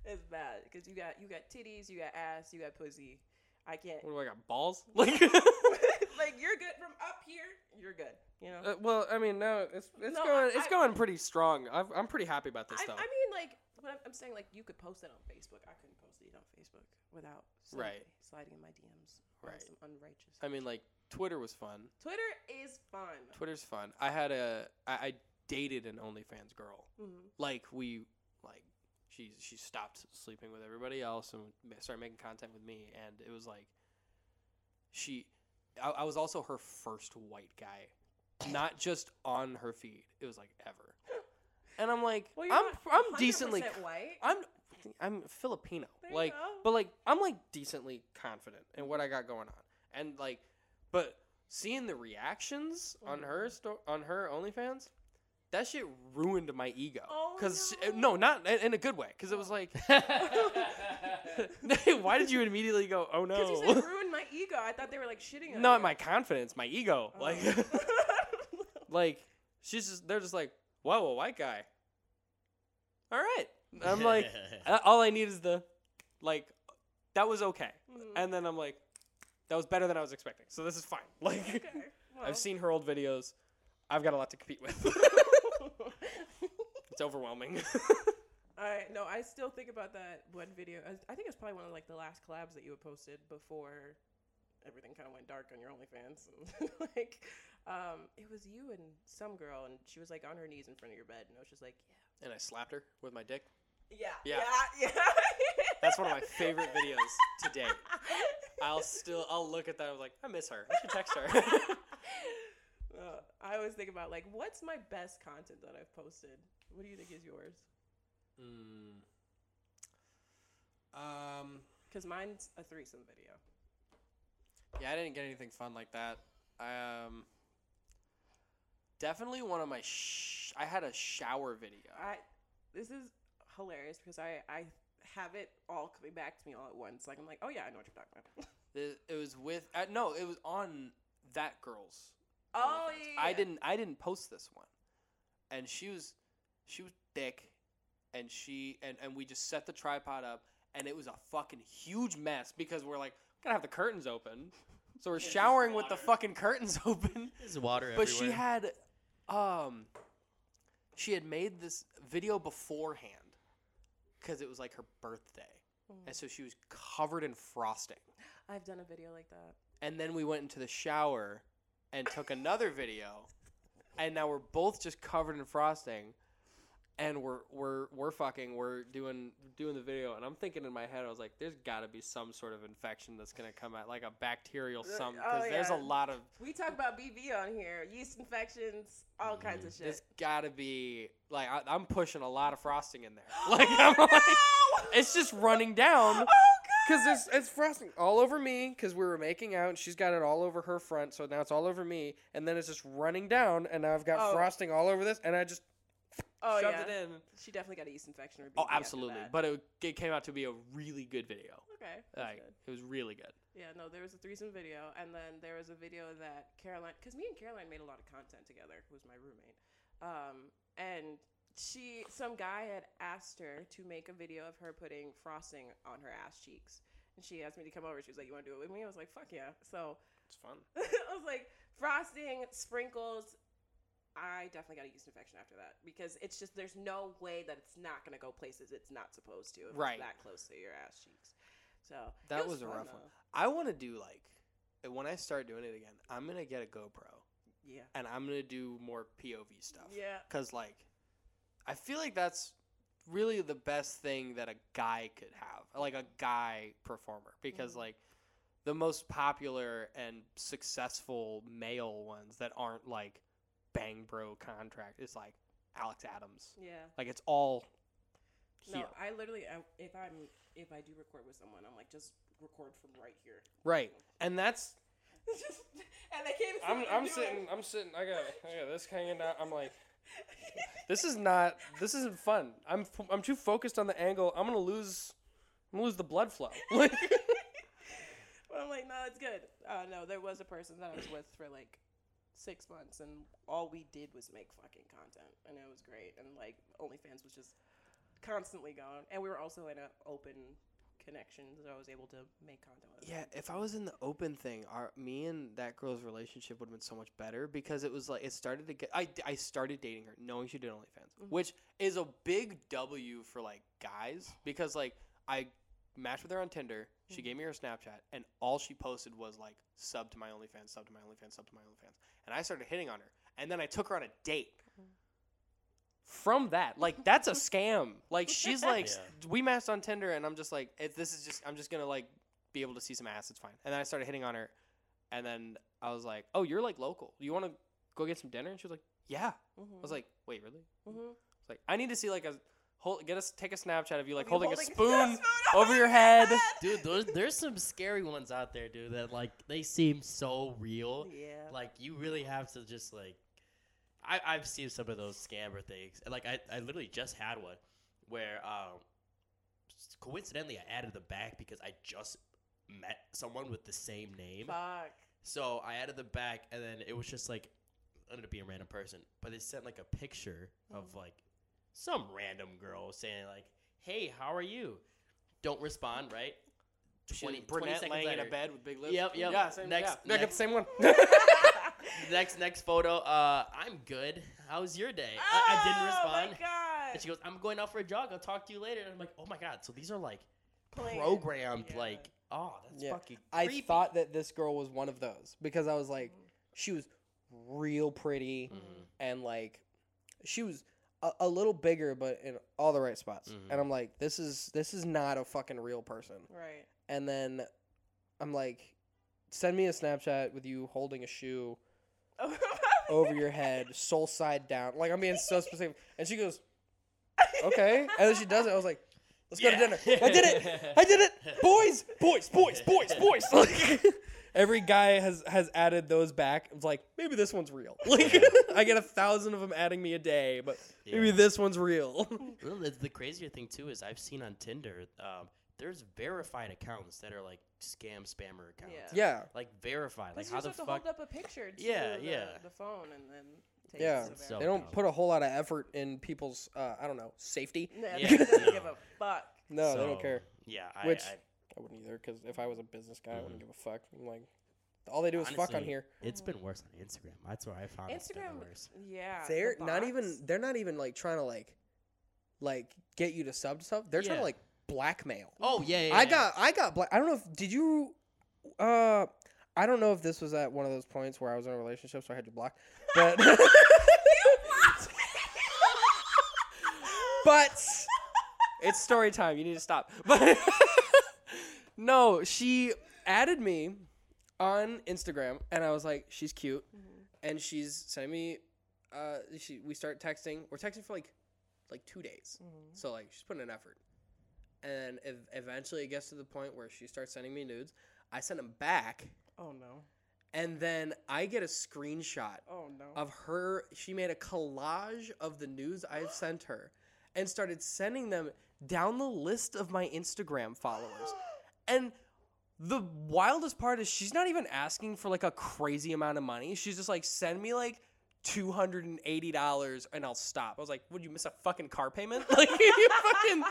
is bad because you got you got titties, you got ass, you got pussy. I can't. what do I got? Balls? Like like you're good from up here. You're good. You know. Uh, well, I mean, no, it's it's No, going I- it's I- going pretty strong. I've, I'm pretty happy about this I, stuff. I mean, like, what I'm, I'm saying, like, you could post it on Facebook. I couldn't post it on Facebook without sliding, Right. sliding in my DMs. Right. Some unrighteous. I mean, like Twitter was fun. Twitter is fun. Twitter's fun. I had a I, I dated an OnlyFans girl. Mhm. Like we like she she stopped sleeping with everybody else and started making content with me, and it was like she. I, I was also her first white guy, not just on her feed. It was like ever. And I'm like, Well, I'm I'm decently white. I'm I'm Filipino. There like but like I'm like decently confident in what I got going on. And like but seeing the reactions on Mhm. her sto- on her OnlyFans, that shit ruined my ego. Oh, Cuz no. no, not in, in a good way cuz it was like why did you immediately go, "Oh Because you no." said ruined my ego. I thought they were like shitting on Not you. my confidence, my ego. Oh. Like like she's just they're just like, "Whoa, a white guy." All right. I'm like all I need is the like that was okay. Mhm. And then I'm like that was better than I was expecting. So this is fine. Like okay. Well. I've seen her old videos. I've got a lot to compete with. It's overwhelming. I no, I still think about that one video. I, I think it's probably one of like the last collabs that you had posted before everything kind of went dark on your OnlyFans. like, um, it was you and some girl, and she was like on her knees in front of your bed, and I was just like, yeah. and I slapped her with my dick. yeah, Yeah. yeah, yeah. That's one of my favorite videos to date. I'll still I'll look at that. I'm like, I miss her. I should text her. Uh, I always think about like, what's my best content that I've posted? What do you think is yours? Mm. Um. Because mine's a threesome video. Yeah, I didn't get anything fun like that. Um. Definitely one of my. Sh- I had a shower video. I this is hilarious because I I have it all coming back to me all at once. Like I'm like, oh yeah, I know what you're talking about. It, it was with uh, no, it was on that girl's. oh yeah, I didn't. I didn't post this one, and she was, she was thick, and she and and we just set the tripod up, and it was a fucking huge mess because we're like gotta have the curtains open, so we're just showering with the fucking curtains open. There's water But everywhere. she had, um, she had made this video beforehand, because it was like her birthday, Mm. and so she was covered in frosting. I've done a video like that. and then we went into the shower and took another video and now we're both just covered in frosting and we're we're we're fucking we're doing doing the video and I'm thinking in my head I was like there's got to be some sort of infection that's going to come out like a bacterial uh, something some oh, cuz there's a lot of We talk about BV on here, yeast infections, all kinds mm, of shit. there's got to be like I, I'm pushing a lot of frosting in there like I'm oh, like it's just running down Oh Because it's, it's frosting all over me because we were making out and she's got it all over her front. So now it's all over me. And then it's just running down and now I've got Oh. frosting all over this. And I just Oh shoved yeah. it in. She definitely got a yeast infection or Oh, absolutely. But it, it came out to be a really good video. okay. Like good. it was really good. Yeah, no, there was a threesome video, and then there was a video that Caroline, because me and Caroline made a lot of content together, who was my roommate, um, and she, some guy had asked her to make a video of her putting frosting on her ass cheeks, and she asked me to come over. She was like, "You want to do it with me?" I was like, "Fuck yeah!" So It's fun. I was like, frosting, sprinkles. I definitely got a yeast infection after that because it's just there's no way that it's not gonna go places it's not supposed to if Right. it's that close to your ass cheeks. So That was a fun, rough one. I want to do like when I start doing it again. I'm gonna get a GoPro Yeah. and I'm gonna do more POV stuff. Yeah. Cause like, I feel like that's really the best thing that a guy could have, like a guy performer, because Mhm. like the most popular and successful male ones that aren't like Bang Bro contract is like Alex Adams. Yeah. Like it's all No. I literally, I, if I'm, if I do record with someone, I'm like, just record from right here. Right, and that's Just- and they can't. I'm I'm sitting I'm sitting I got I got this hanging down. I'm like this is not this isn't fun. I'm f- I'm too focused on the angle. I'm gonna lose I'm gonna lose the blood flow. Like But I'm like, no, it's good. Uh, no, there was a person that I was with for like six months, and all we did was make fucking content, and it was great. And like, OnlyFans was just constantly going, and we were also in an open connection, so I was able to make content with. Yeah, if I was in the open thing, our me and that girl's relationship would have been so much better because it was like it started to get. I, I started dating her knowing she did OnlyFans, Mhm. which is a big W for like guys because like I matched with her on Tinder. She Mhm. gave me her Snapchat, and all she posted was like sub to my OnlyFans, sub to my OnlyFans, sub to my OnlyFans, and I started hitting on her, and then I took her on a date. From that, like that's a scam. Like she's like, Yeah. we matched on Tinder, and I'm just like, this is just, I'm just gonna like be able to see some ass. It's fine. And then I started hitting on her, and then I was like, oh, you're like local. You want to go get some dinner? And she was like, yeah. Mm-hmm. I was like, wait, really? mm-hmm. It's like I need to see like a hold, get us take a Snapchat of you like holding, holding a a spoon spoon over your head. Dude, those, there's some scary ones out there, dude. That like they seem so real. yeah. Like you really have to just like. I I've seen some of those scammer things, and like I I literally just had one where um coincidentally I added the back because I just met someone with the same name. Fuck. So I added the back, and then it was just like ended up being a random person, but they sent like a picture of like some random girl saying like, "Hey, how are you?" Don't respond, right? She 20 was brunette 20 seconds laying in a bed with big lips. Yep, yep. Yeah, same, Next- yeah. I got next- the same one. next next photo. Uh, I'm good. How's your day? I, I didn't Oh respond. my god. And she goes, "I'm going out for a jog. I'll talk to you later." And I'm like, "Oh my god!" So these are like Planned. programmed. Yeah. Like, oh, that's Yeah. fucking. I thought that this girl was one of those because I was like, she was real pretty Mhm. and like, she was a, a little bigger, but in all the right spots. Mhm. And I'm like, this is this is not a fucking real person. Right. And then I'm like, send me a Snapchat with you holding a shoe over your head, soul side down. Like I'm being so specific. And she goes, okay. And then she does it. I was like, let's go to dinner. I did it. I did it. Boys, boys, boys, boys, boys. Like, every guy has has added those back. It's like maybe this one's real. Like I get a thousand of them adding me a day, but maybe this one's real. Well, the, the crazier thing too is I've seen on Tinder, um, there's verified accounts that are like scam spammer accounts. Yeah. yeah. Like verified. Like Like how you the have fuck? to hold up a picture to Yeah, the, yeah. the phone and then take Yeah. it to So- They don't dumb. put a whole lot of effort in people's uh, I don't know safety. Yeah, Yeah. they doesn't No. give a fuck. No, they don't care. Yeah, I, Which- I, I wouldn't either because if I was a business guy, I wouldn't Mhm. give a fuck. I'm like, all they do is fuck on Honestly, here. it's been worse on Instagram. That's where I found it's been Instagram, worse. yeah. They're the not bots. even. They're not even like trying to like, like get you to sub to stuff. They're trying Yeah. to like blackmail. Oh yeah, yeah I yeah. got I got black. I don't know if did you. Uh, I don't know if this was at one of those points where I was in a relationship, so I had to block. But but it's story time. You need to stop. But no, she added me on Instagram, and I was like, she's cute, and she's sending me. Uh, she we start texting. We're texting for like, like two days. So like she's putting an effort, and ev- eventually it gets to the point where she starts sending me nudes. I send them back, Oh no. And then I get a screenshot Oh no. of her. She made a collage of the news I've sent her and started sending them down the list of my Instagram followers. And the wildest part is she's not even asking for like a crazy amount of money. She's just like, send me like $280 and I'll stop. I was like, would you miss a fucking car payment? Like, you fucking.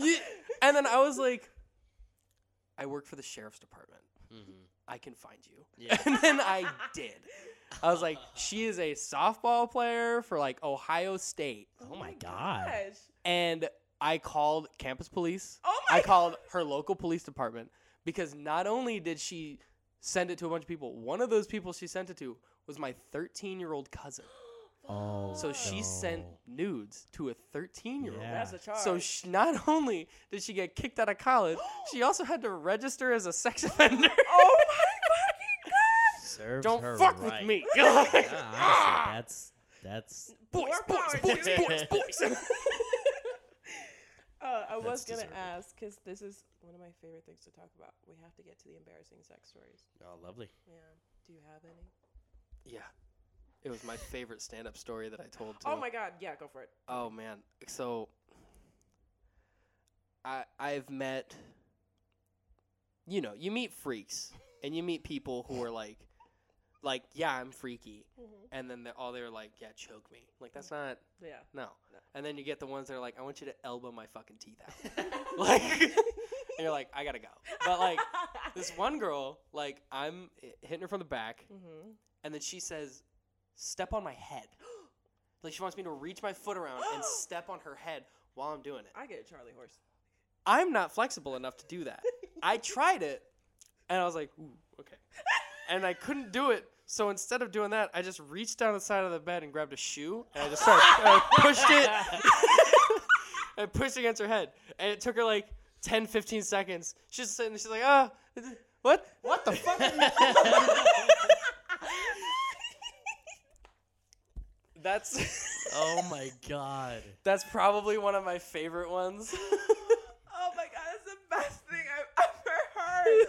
You, and then I was like, I work for the sheriff's department. Mm-hmm. I can find you. Yeah. And then I did. I was like, she is a softball player for like Ohio State. Oh my god. Gosh. And I called campus police. Oh my I called her local police department because not only did she send it to a bunch of people, one of those people she sent it to was my 13 year old cousin. Oh. So she sent nudes to a 13 year old. That's a charge. So she, not only did she get kicked out of college, she also had to register as a sex offender. oh my fucking god. Serves Don't her fuck right. with me. Yeah, honestly, that's that's boys, boys, boys, boys, boys. Uh, I was gonna ask because this is one of my favorite things to talk about. We have to get to the embarrassing sex stories. oh lovely. Yeah. Do you have any? Yeah. It was my favorite stand up story that I told too. Oh my god. Yeah, go for it. Oh man. So I I've met you know, you meet freaks and you meet people who are like like, yeah, I'm freaky. And then they're all they're like, yeah, choke me. Like that's not Yeah. no. No. And then you get the ones that are like, I want you to elbow my fucking teeth out. like and you're like, I gotta go. But like this one girl, like I'm hitting her from the back Mm-hmm. and then she says, "Step on my head." like she wants me to reach my foot around and step on her head while I'm doing it. I get a Charlie horse. I'm not flexible enough to do that. I tried it, and I was like, "Ooh, okay," and I couldn't do it. So instead of doing that, I just reached down the side of the bed and grabbed a shoe, and I just started I pushed it and pushed against her head, and it took her like 10, 15 seconds. She's sitting, there, she's like, "Ah, what? What the fuck?" That's oh my god. that's probably one of my favorite ones. Oh my god, that's the best thing I've ever heard.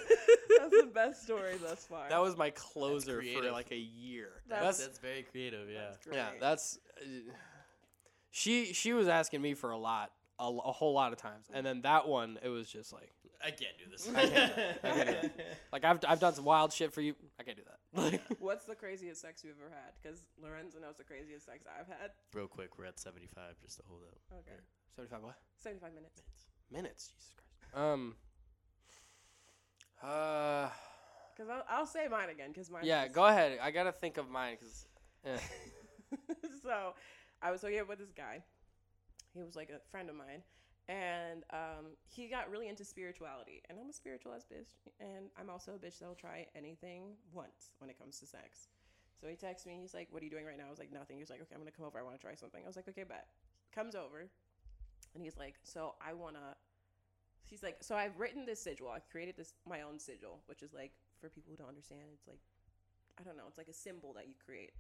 That's the best story thus far. that was my closer for creative. like a year. That's- That's very creative. Yeah. That's great. yeah, that's uh, she she was asking me for a lot, a, l- a whole lot of times, and then that one it was just like I can't do this. I can't do it. I can't do like I've I've done some wild shit for you. I can't do that. Like, What's the craziest sex you've ever had? Because Lorenzo knows the craziest sex I've had. Real quick, we're at 75 just to hold up. Okay. Seventy five what 75 minutes. minutes? Jesus Christ. Um. Uh. Because I'll, I'll say mine again. Because mine. Yeah, is- go ahead. I gotta think of mine because. so I was hooking up with this guy. He was like a friend of mine. And um, he got really into spirituality. And I'm a spiritual ass bitch. And I'm also a bitch that'll try anything once when it comes to sex. So he texts me. He's like, What are you doing right now? I was like, Nothing. He was like, Okay, I'm to come over. I want to try something. I was like, Okay, bet. Comes over. And he's like, So I want to. He's like, So I've written this sigil. I've created this my own sigil, which is like, for people who don't understand, it's like, I don't know, it's like a symbol that you create.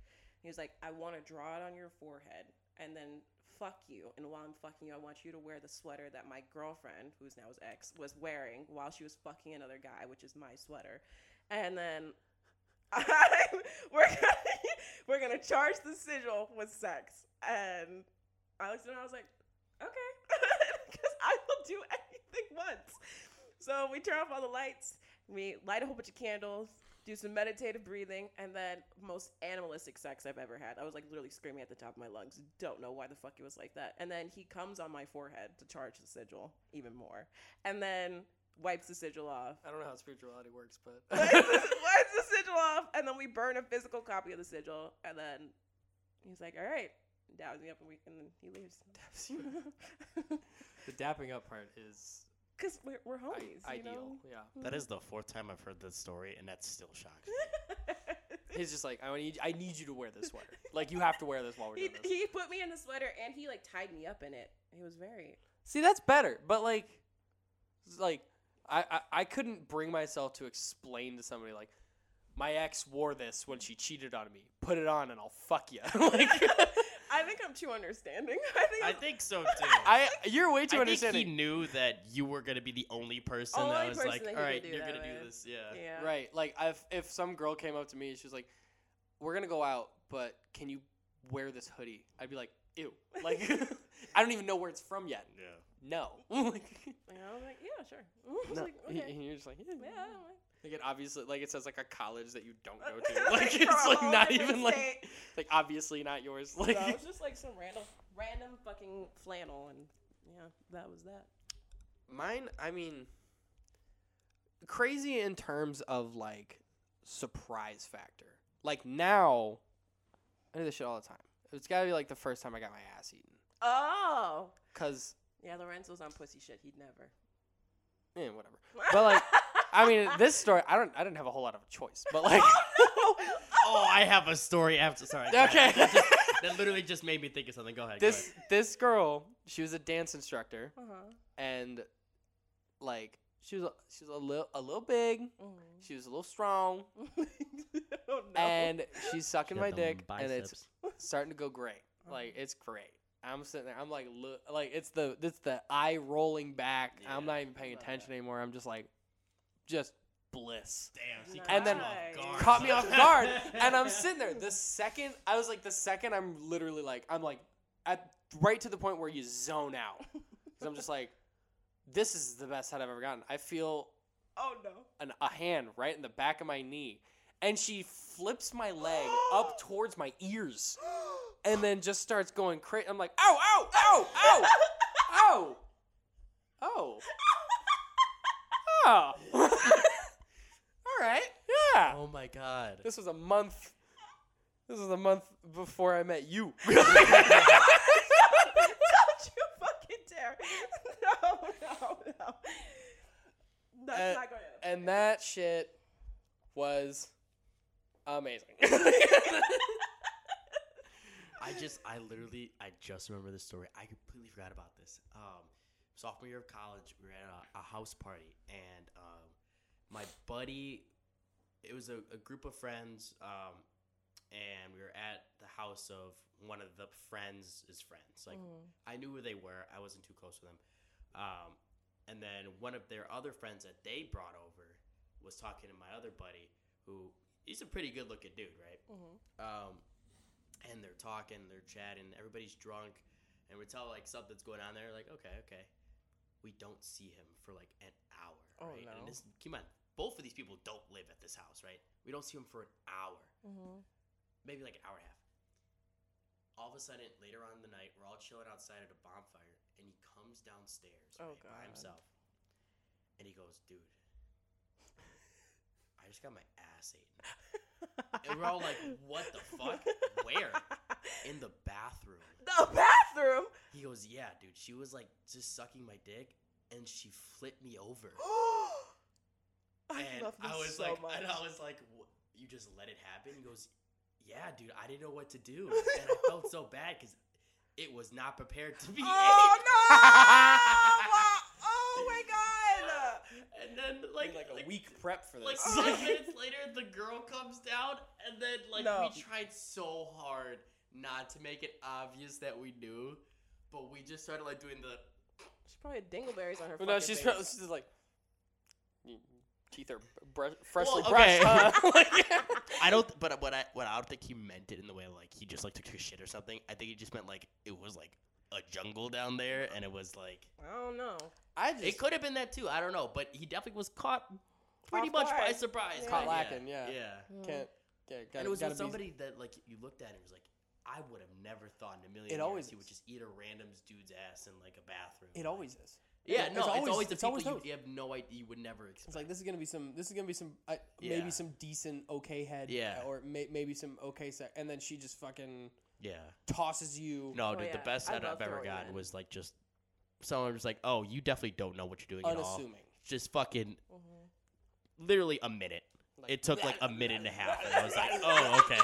He was like, I want to draw it on your forehead and then fuck you. And while I'm fucking you, I want you to wear the sweater that my girlfriend, who's now his ex, was wearing while she was fucking another guy, which is my sweater. And then I, we're gonna, we're gonna charge the sigil with sex. And I looked at him I was like, okay, because I will do anything once. So we turn off all the lights. We light a whole bunch of candles do some meditative breathing, and then most animalistic sex I've ever had. I was like literally screaming at the top of my lungs. Don't know why the fuck it was like that. And then he comes on my forehead to charge the sigil even more, and then wipes the sigil off. I don't know how spirituality works, but wipes, the, wipes the sigil off, and then we burn a physical copy of the sigil, and then he's like, "All right." Dabs me up and, we, and then he leaves. the dapping up part is Cause we're, we're I- homies. you ideal. know? Yeah. Mm-hmm. That is the fourth time I've heard this story, and that still shocks me. He's just like, I need, I need you to wear this sweater. like, you have to wear this while we're he, doing this. he put me in the sweater and he like tied me up in it. He was very See, that's better. But like, it's like, I, I, I couldn't bring myself to explain to somebody like, my ex wore this when she cheated on me. Put it on and I'll fuck you. like, I think I'm too understanding. I think I I'm, think so too. I you're way too I think he understanding. knew that you were gonna be the only person Only that was person like, that he all could right, do you're that gonna do this. Yeah. yeah. Right. Like if if some girl came up to me and she was like, "We're gonna go out, but can you wear this hoodie?" I'd be like, "Ew." Like I don't even know where it's from yet. Yeah. No. And I was like, yeah, sure. I was no. like, okay. And you're just like, yeah. Yeah, I'm like, Like it obviously like it says like a college that you don't go to. Like it's a like whole not different even like state. like obviously not yours. No, Like it was just like some random, random fucking flannel, and yeah, that was that. Mine, I mean, crazy in terms of like surprise factor. Like now, I do this shit all the time. It's got to be like the first time I got my ass eaten. Oh, Cause yeah, Lorenzo's on pussy shit. He'd never. eh, whatever. But like, I mean, this story, I don't, I didn't have a whole lot of a choice. But like, Oh, I have a story after. Sorry. Okay. That, just- that literally just made me think of something. Go ahead. go this this girl, she was a dance instructor, Uh huh. and like she was a, she was a little a little big. She was a little strong, oh and she's sucking ahead. my Get them dick, and it's starting to go great. Like it's great. I'm sitting there. I'm like, look, like it's the it's the eye rolling back. I'm not even paying attention anymore. I'm just like, just bliss. Damn. She Nice. And then you. Caught me off guard, and I'm sitting there. The second I was like, the second I'm literally like, I'm like, at right to the point where you zone out. 'Cause I'm just like, this is the best head I've ever gotten. I feel Oh no. an, a hand right in the back of my knee, and she flips my leg up towards my ears, and then just starts going crazy. I'm like, ow, ow, ow, ow, ow, oh, oh. All right, yeah. Oh my god. This was a month. This was a month before I met you. Don't you fucking dare! No, no, no. That's Uh, not going to. and that shit was amazing. I just, I literally, I just remember this story. I completely forgot about this. Um, sophomore year of college, we were at a, a house party, and um, my buddy, it was a, a group of friends, um, and we were at the house of one of the friends' friends. Like, I knew where they were. I wasn't too close with them. Um, and then one of their other friends that they brought over was talking to my other buddy, who he's a pretty good looking dude, right? Um, and they're talking, they're chatting, everybody's drunk, and we tell like something's going on there. Like, okay, okay. We don't see him for like an hour, Oh, right? no. And this, keep in mind, both of these people don't live at this house, right? We don't see him for an hour, mm-hmm. maybe like an hour and a half. All of a sudden, later on in the night, we're all chilling outside at a bonfire, and he comes downstairs Oh, right, by himself, and he goes, "Dude, I just got my ass eaten." we're all like, "What the fuck? Where?" In the bathroom. The bathroom. He goes, "Yeah, dude. She was like just sucking my dick, and she flipped me over." I and love this I was so like, much. and I was like, "You just let it happen?" He goes, "Yeah, dude. I didn't know what to do, and I felt so bad because it was not prepared to be." oh ate." no! Wow. Oh my god! And then like like a week prep for Like this. five minutes later, the girl comes down, and then like No. we tried so hard not to make it obvious that we knew, but we just started like doing the. She probably had dingleberries on her. But no, she's, face. probably, she's just like, teeth are brush, freshly Well, brushed, okay. huh? Like- I don't, but what I what I don't think he meant it in the way like he just like took a shit or something. I think he just meant like it was like a jungle down there, and it was like I don't know. I just it could have been that too. I don't know, but he definitely was caught pretty Off much by surprise. Yeah. Caught right? lacking, yeah. yeah. can't. Yeah, gotta, and it was gotta with be- somebody that like you looked at and was like, I would have never thought in a million It years always he would just eat a random dude's ass in like a bathroom. It always is. Yeah, it's no, it's always- always, the it's people always you, you have no idea you would never expect. It's like this is gonna be some. This is gonna be some. Uh, Yeah. Maybe some decent okay head. Yeah. Or may, maybe some okay sex, and then she just fucking yeah. tosses you. No, Oh, dude, the best I head I've ever throwing gotten was like just someone was like, "Oh, you definitely don't know what you're doing at all." unassuming. Just fucking, Mm-hmm. literally a minute. Like, It took like a minute and a half, and I was like, "Oh, okay."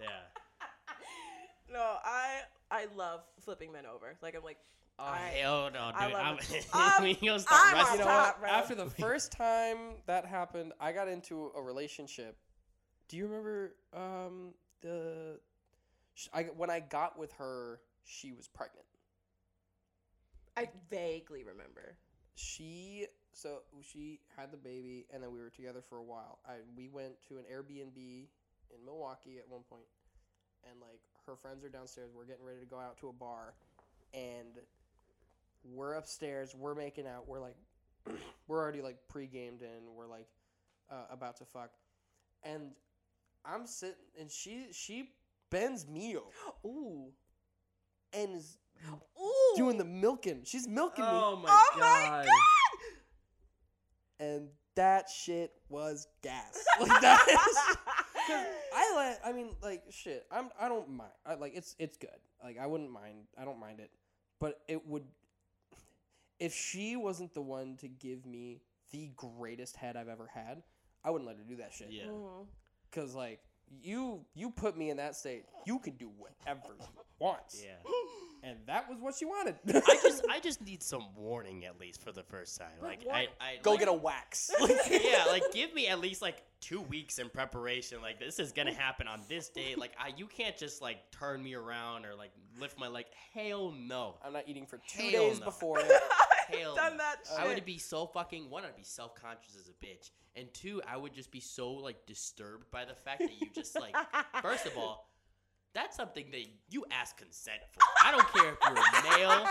Yeah. No, I I love flipping men over. Like I'm like, Oh I- hell no, dude! I love I'm. We gonna I'm You know top, bro. After the first time that happened, I got into a relationship. Do you remember um, the sh I when I got with her, she was pregnant. I vaguely remember. She so she had the baby, and then we were together for a while. I we went to an Airbnb in Milwaukee at one point, and like her friends are downstairs. We're getting ready to go out to a bar, and we're upstairs. We're making out. We're like, we're already like pre-gamed in. We're like uh, about to fuck, and I'm sitting, and she she bends me over Ooh. and is Ooh. doing the milking. She's milking me. Oh my Oh my god. and that shit was gas. Like that is. 'cause I let. I mean, like shit. I'm. I don't mind. I like. It's. It's good. Like I wouldn't mind. I don't mind it. But it would. If she wasn't the one to give me the greatest head I've ever had, I wouldn't let her do that shit. Yeah. Mhm. Cause like you, you put me in that state. You can do whatever you want. Yeah. And that was what she wanted. I just I just need some warning at least for the first time. But Like I, I go like- get a wax. yeah, like give me at least like two weeks in preparation. Like this is gonna happen on this date. Like I, you can't just like turn me around or like lift my leg. Hell no. I'm not eating for two Hell days no. before. Hell Done no. that I would be so fucking one. I'd be self conscious as a bitch, and two, I would just be so like disturbed by the fact that you just like. First of all, that's something that you ask consent for. I don't care if you're a male,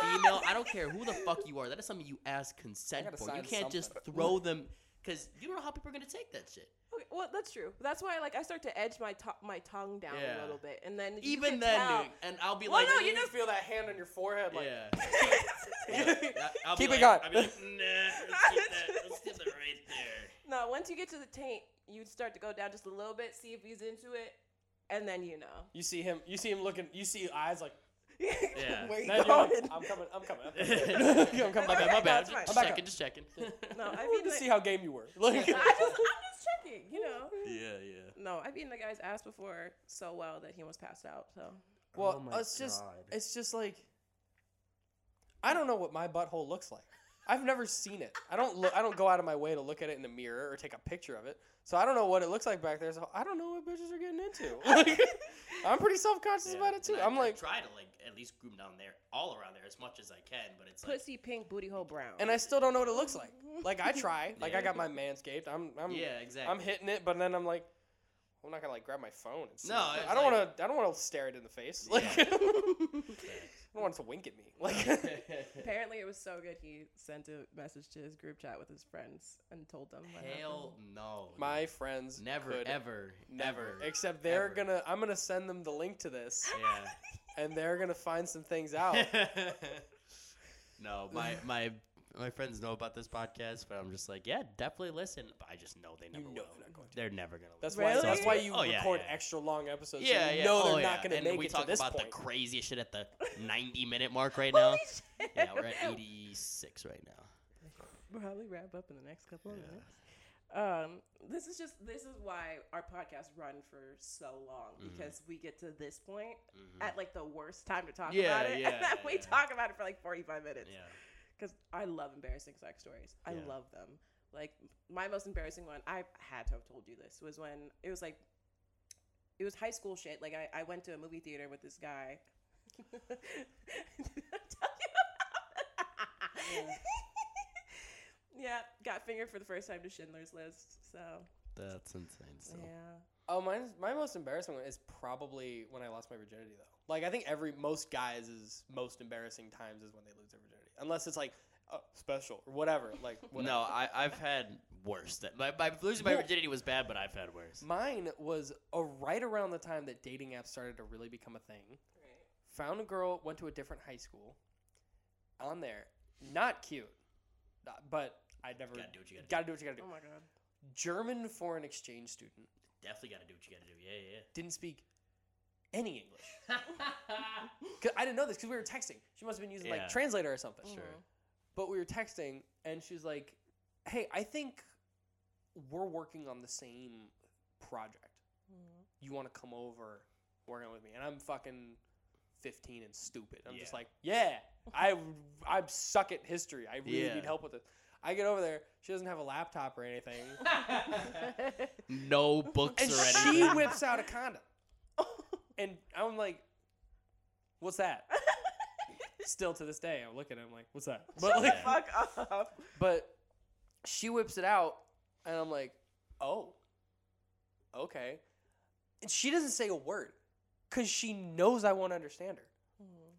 female. I don't care who the fuck you are. That is something you ask consent for. You can't just throw them because you don't know how people are gonna take that shit. Okay, well, that's true. That's why, like, I start to edge my to- my tongue down Yeah. a little bit, and then you Even can then, tell. dude, and I'll be Well, like, no, you you just feel that hand on your forehead, like. yeah. Yeah, I'll be Keep it like, going. I'll be like, nah, let's keep that, let's keep that right there. no, once you get to the taint, you start to go down just a little bit, see if he's into it, and then you know. You see him. You see him looking. You see eyes like. Yeah. Where you "Then you're like. I'm coming. I'm coming. I'm coming. I'm coming. bad, my bad. that's Just, fine. just I'm back checking, up. just checking. No, I I mean, wanted to like, see how game you were. Like, I just, I'm just checking, you know. yeah, yeah. No, I've eaten the guy's ass before so well that he almost passed out. So well, Oh my it's just. God. It's just like. I don't know what my butthole looks like. I've never seen it. I don't look. I don't go out of my way to look at it in the mirror or take a picture of it. So I don't know what it looks like back there. So I don't know what bitches are getting into. Like, I'm pretty self conscious Yeah, about it too. I- I'm I like, try to like at least groom down there, all around there, as much as I can. But it's like, pussy pink booty hole brown. and I still don't know what it looks like. Like I try. Like I got my manscaped. I'm. I'm yeah, exactly. I'm hitting it, but then I'm like, I'm not gonna like grab my phone and see. No, it. I don't like- want to. I don't want to stare it in the face. Like, Yeah. I don't want it to wink at me. Like, Apparently, it was so good. He sent a message to his group chat with his friends and told them. what Hell no. my friends never, could ever, never. Except they're ever. gonna. I'm gonna send them the link to this, Yeah. and they're gonna find some things out. no, my my my friends know about this podcast, but I'm just like, yeah, definitely listen. But I just know they never know will. they're not going to. They're never gonna. That's listen. why. That's why you Oh, yeah, record yeah. extra long episodes. Yeah, so you yeah. know they're oh, not yeah. gonna and make we it talk to this point. We talk about point. the craziest shit at the 90 minute mark right Holy now. shit. yeah, we're at 86 right now. Probably wrap up in the next couple of minutes. Um, this is just this is why our podcast run for so long Mhm. because we get to this point Mhm. at like the worst time to talk Yeah, about it, yeah, and then we yeah. talk about it for like forty five minutes. Yeah. Because I love embarrassing sex stories. I Yeah. love them. Like my most embarrassing one, I had to have told you this was when it was like, it was high school shit. Like I, I went to a movie theater with this guy. Did I tell you about it? yeah, got fingered for the first time to Schindler's List. So That's insane. So. yeah, Oh, mine, my most embarrassing one is probably when I lost my virginity, though. Like, I think every most guys' most embarrassing times is when they lose their virginity, unless it's like uh, special or whatever. Like, whatever. No, I, I've had worse. Than, my, my losing my Well- virginity was bad, but I've had worse. mine was uh, right around the time that dating apps started to really become a thing. Found a girl, went to a different high school. On there, not cute, not- but I never Gotta do what you gotta do. gotta do what you gotta do. oh my god, German foreign exchange student Definitely gotta do what you gotta do. Yeah, yeah. yeah, didn't speak any English. yeah. 'Cause I didn't know this because we were texting. She must have been using Yeah. like translator or something. Sure. Mm-hmm. But we were texting, and she's like, "Hey, I think we're working on the same project. Mm-hmm. You want to come over, working with me?" And I'm fucking 15 and stupid. I'm just like, "Yeah, I I suck at history. I really Yeah. need help with this." I get over there. She doesn't have a laptop or anything, no books and or anything. she whips out a condom. And I'm like, "What's that?" Still to this day, I look at him like, "What's that?" But Shut the fuck up. But she whips it out, and I'm like, oh, okay. And she doesn't say a word because she knows I won't understand her. Hmm.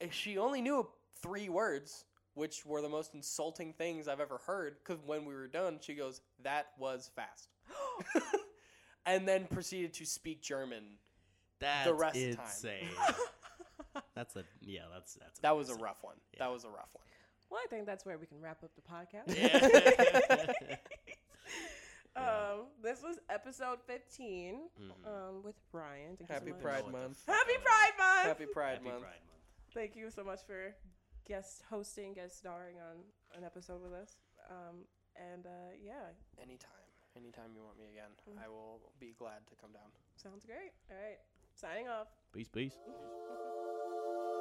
And she only knew three words, which were the most insulting things I've ever heard. Because when we were done, she goes, that was fast. and then proceeded to speak German. That's the rest of the time. insane. that's a yeah. That's that's. That was a rough one. Yeah. That was a rough one. Well, I think that's where we can wrap up the podcast. Yeah. Um, this was episode 15 Mhm. um, with Ryan. Thank Happy so. Pride Know what the Month. Happy I'm- Pride Month! Happy Pride Happy Month. Pride Month. Thank you so much for guest hosting, guest starring on an episode with us. Um, and uh, yeah, Anytime. Anytime you want me again, Mm. I will be glad to come down. sounds great. All right, signing off. Peace, peace.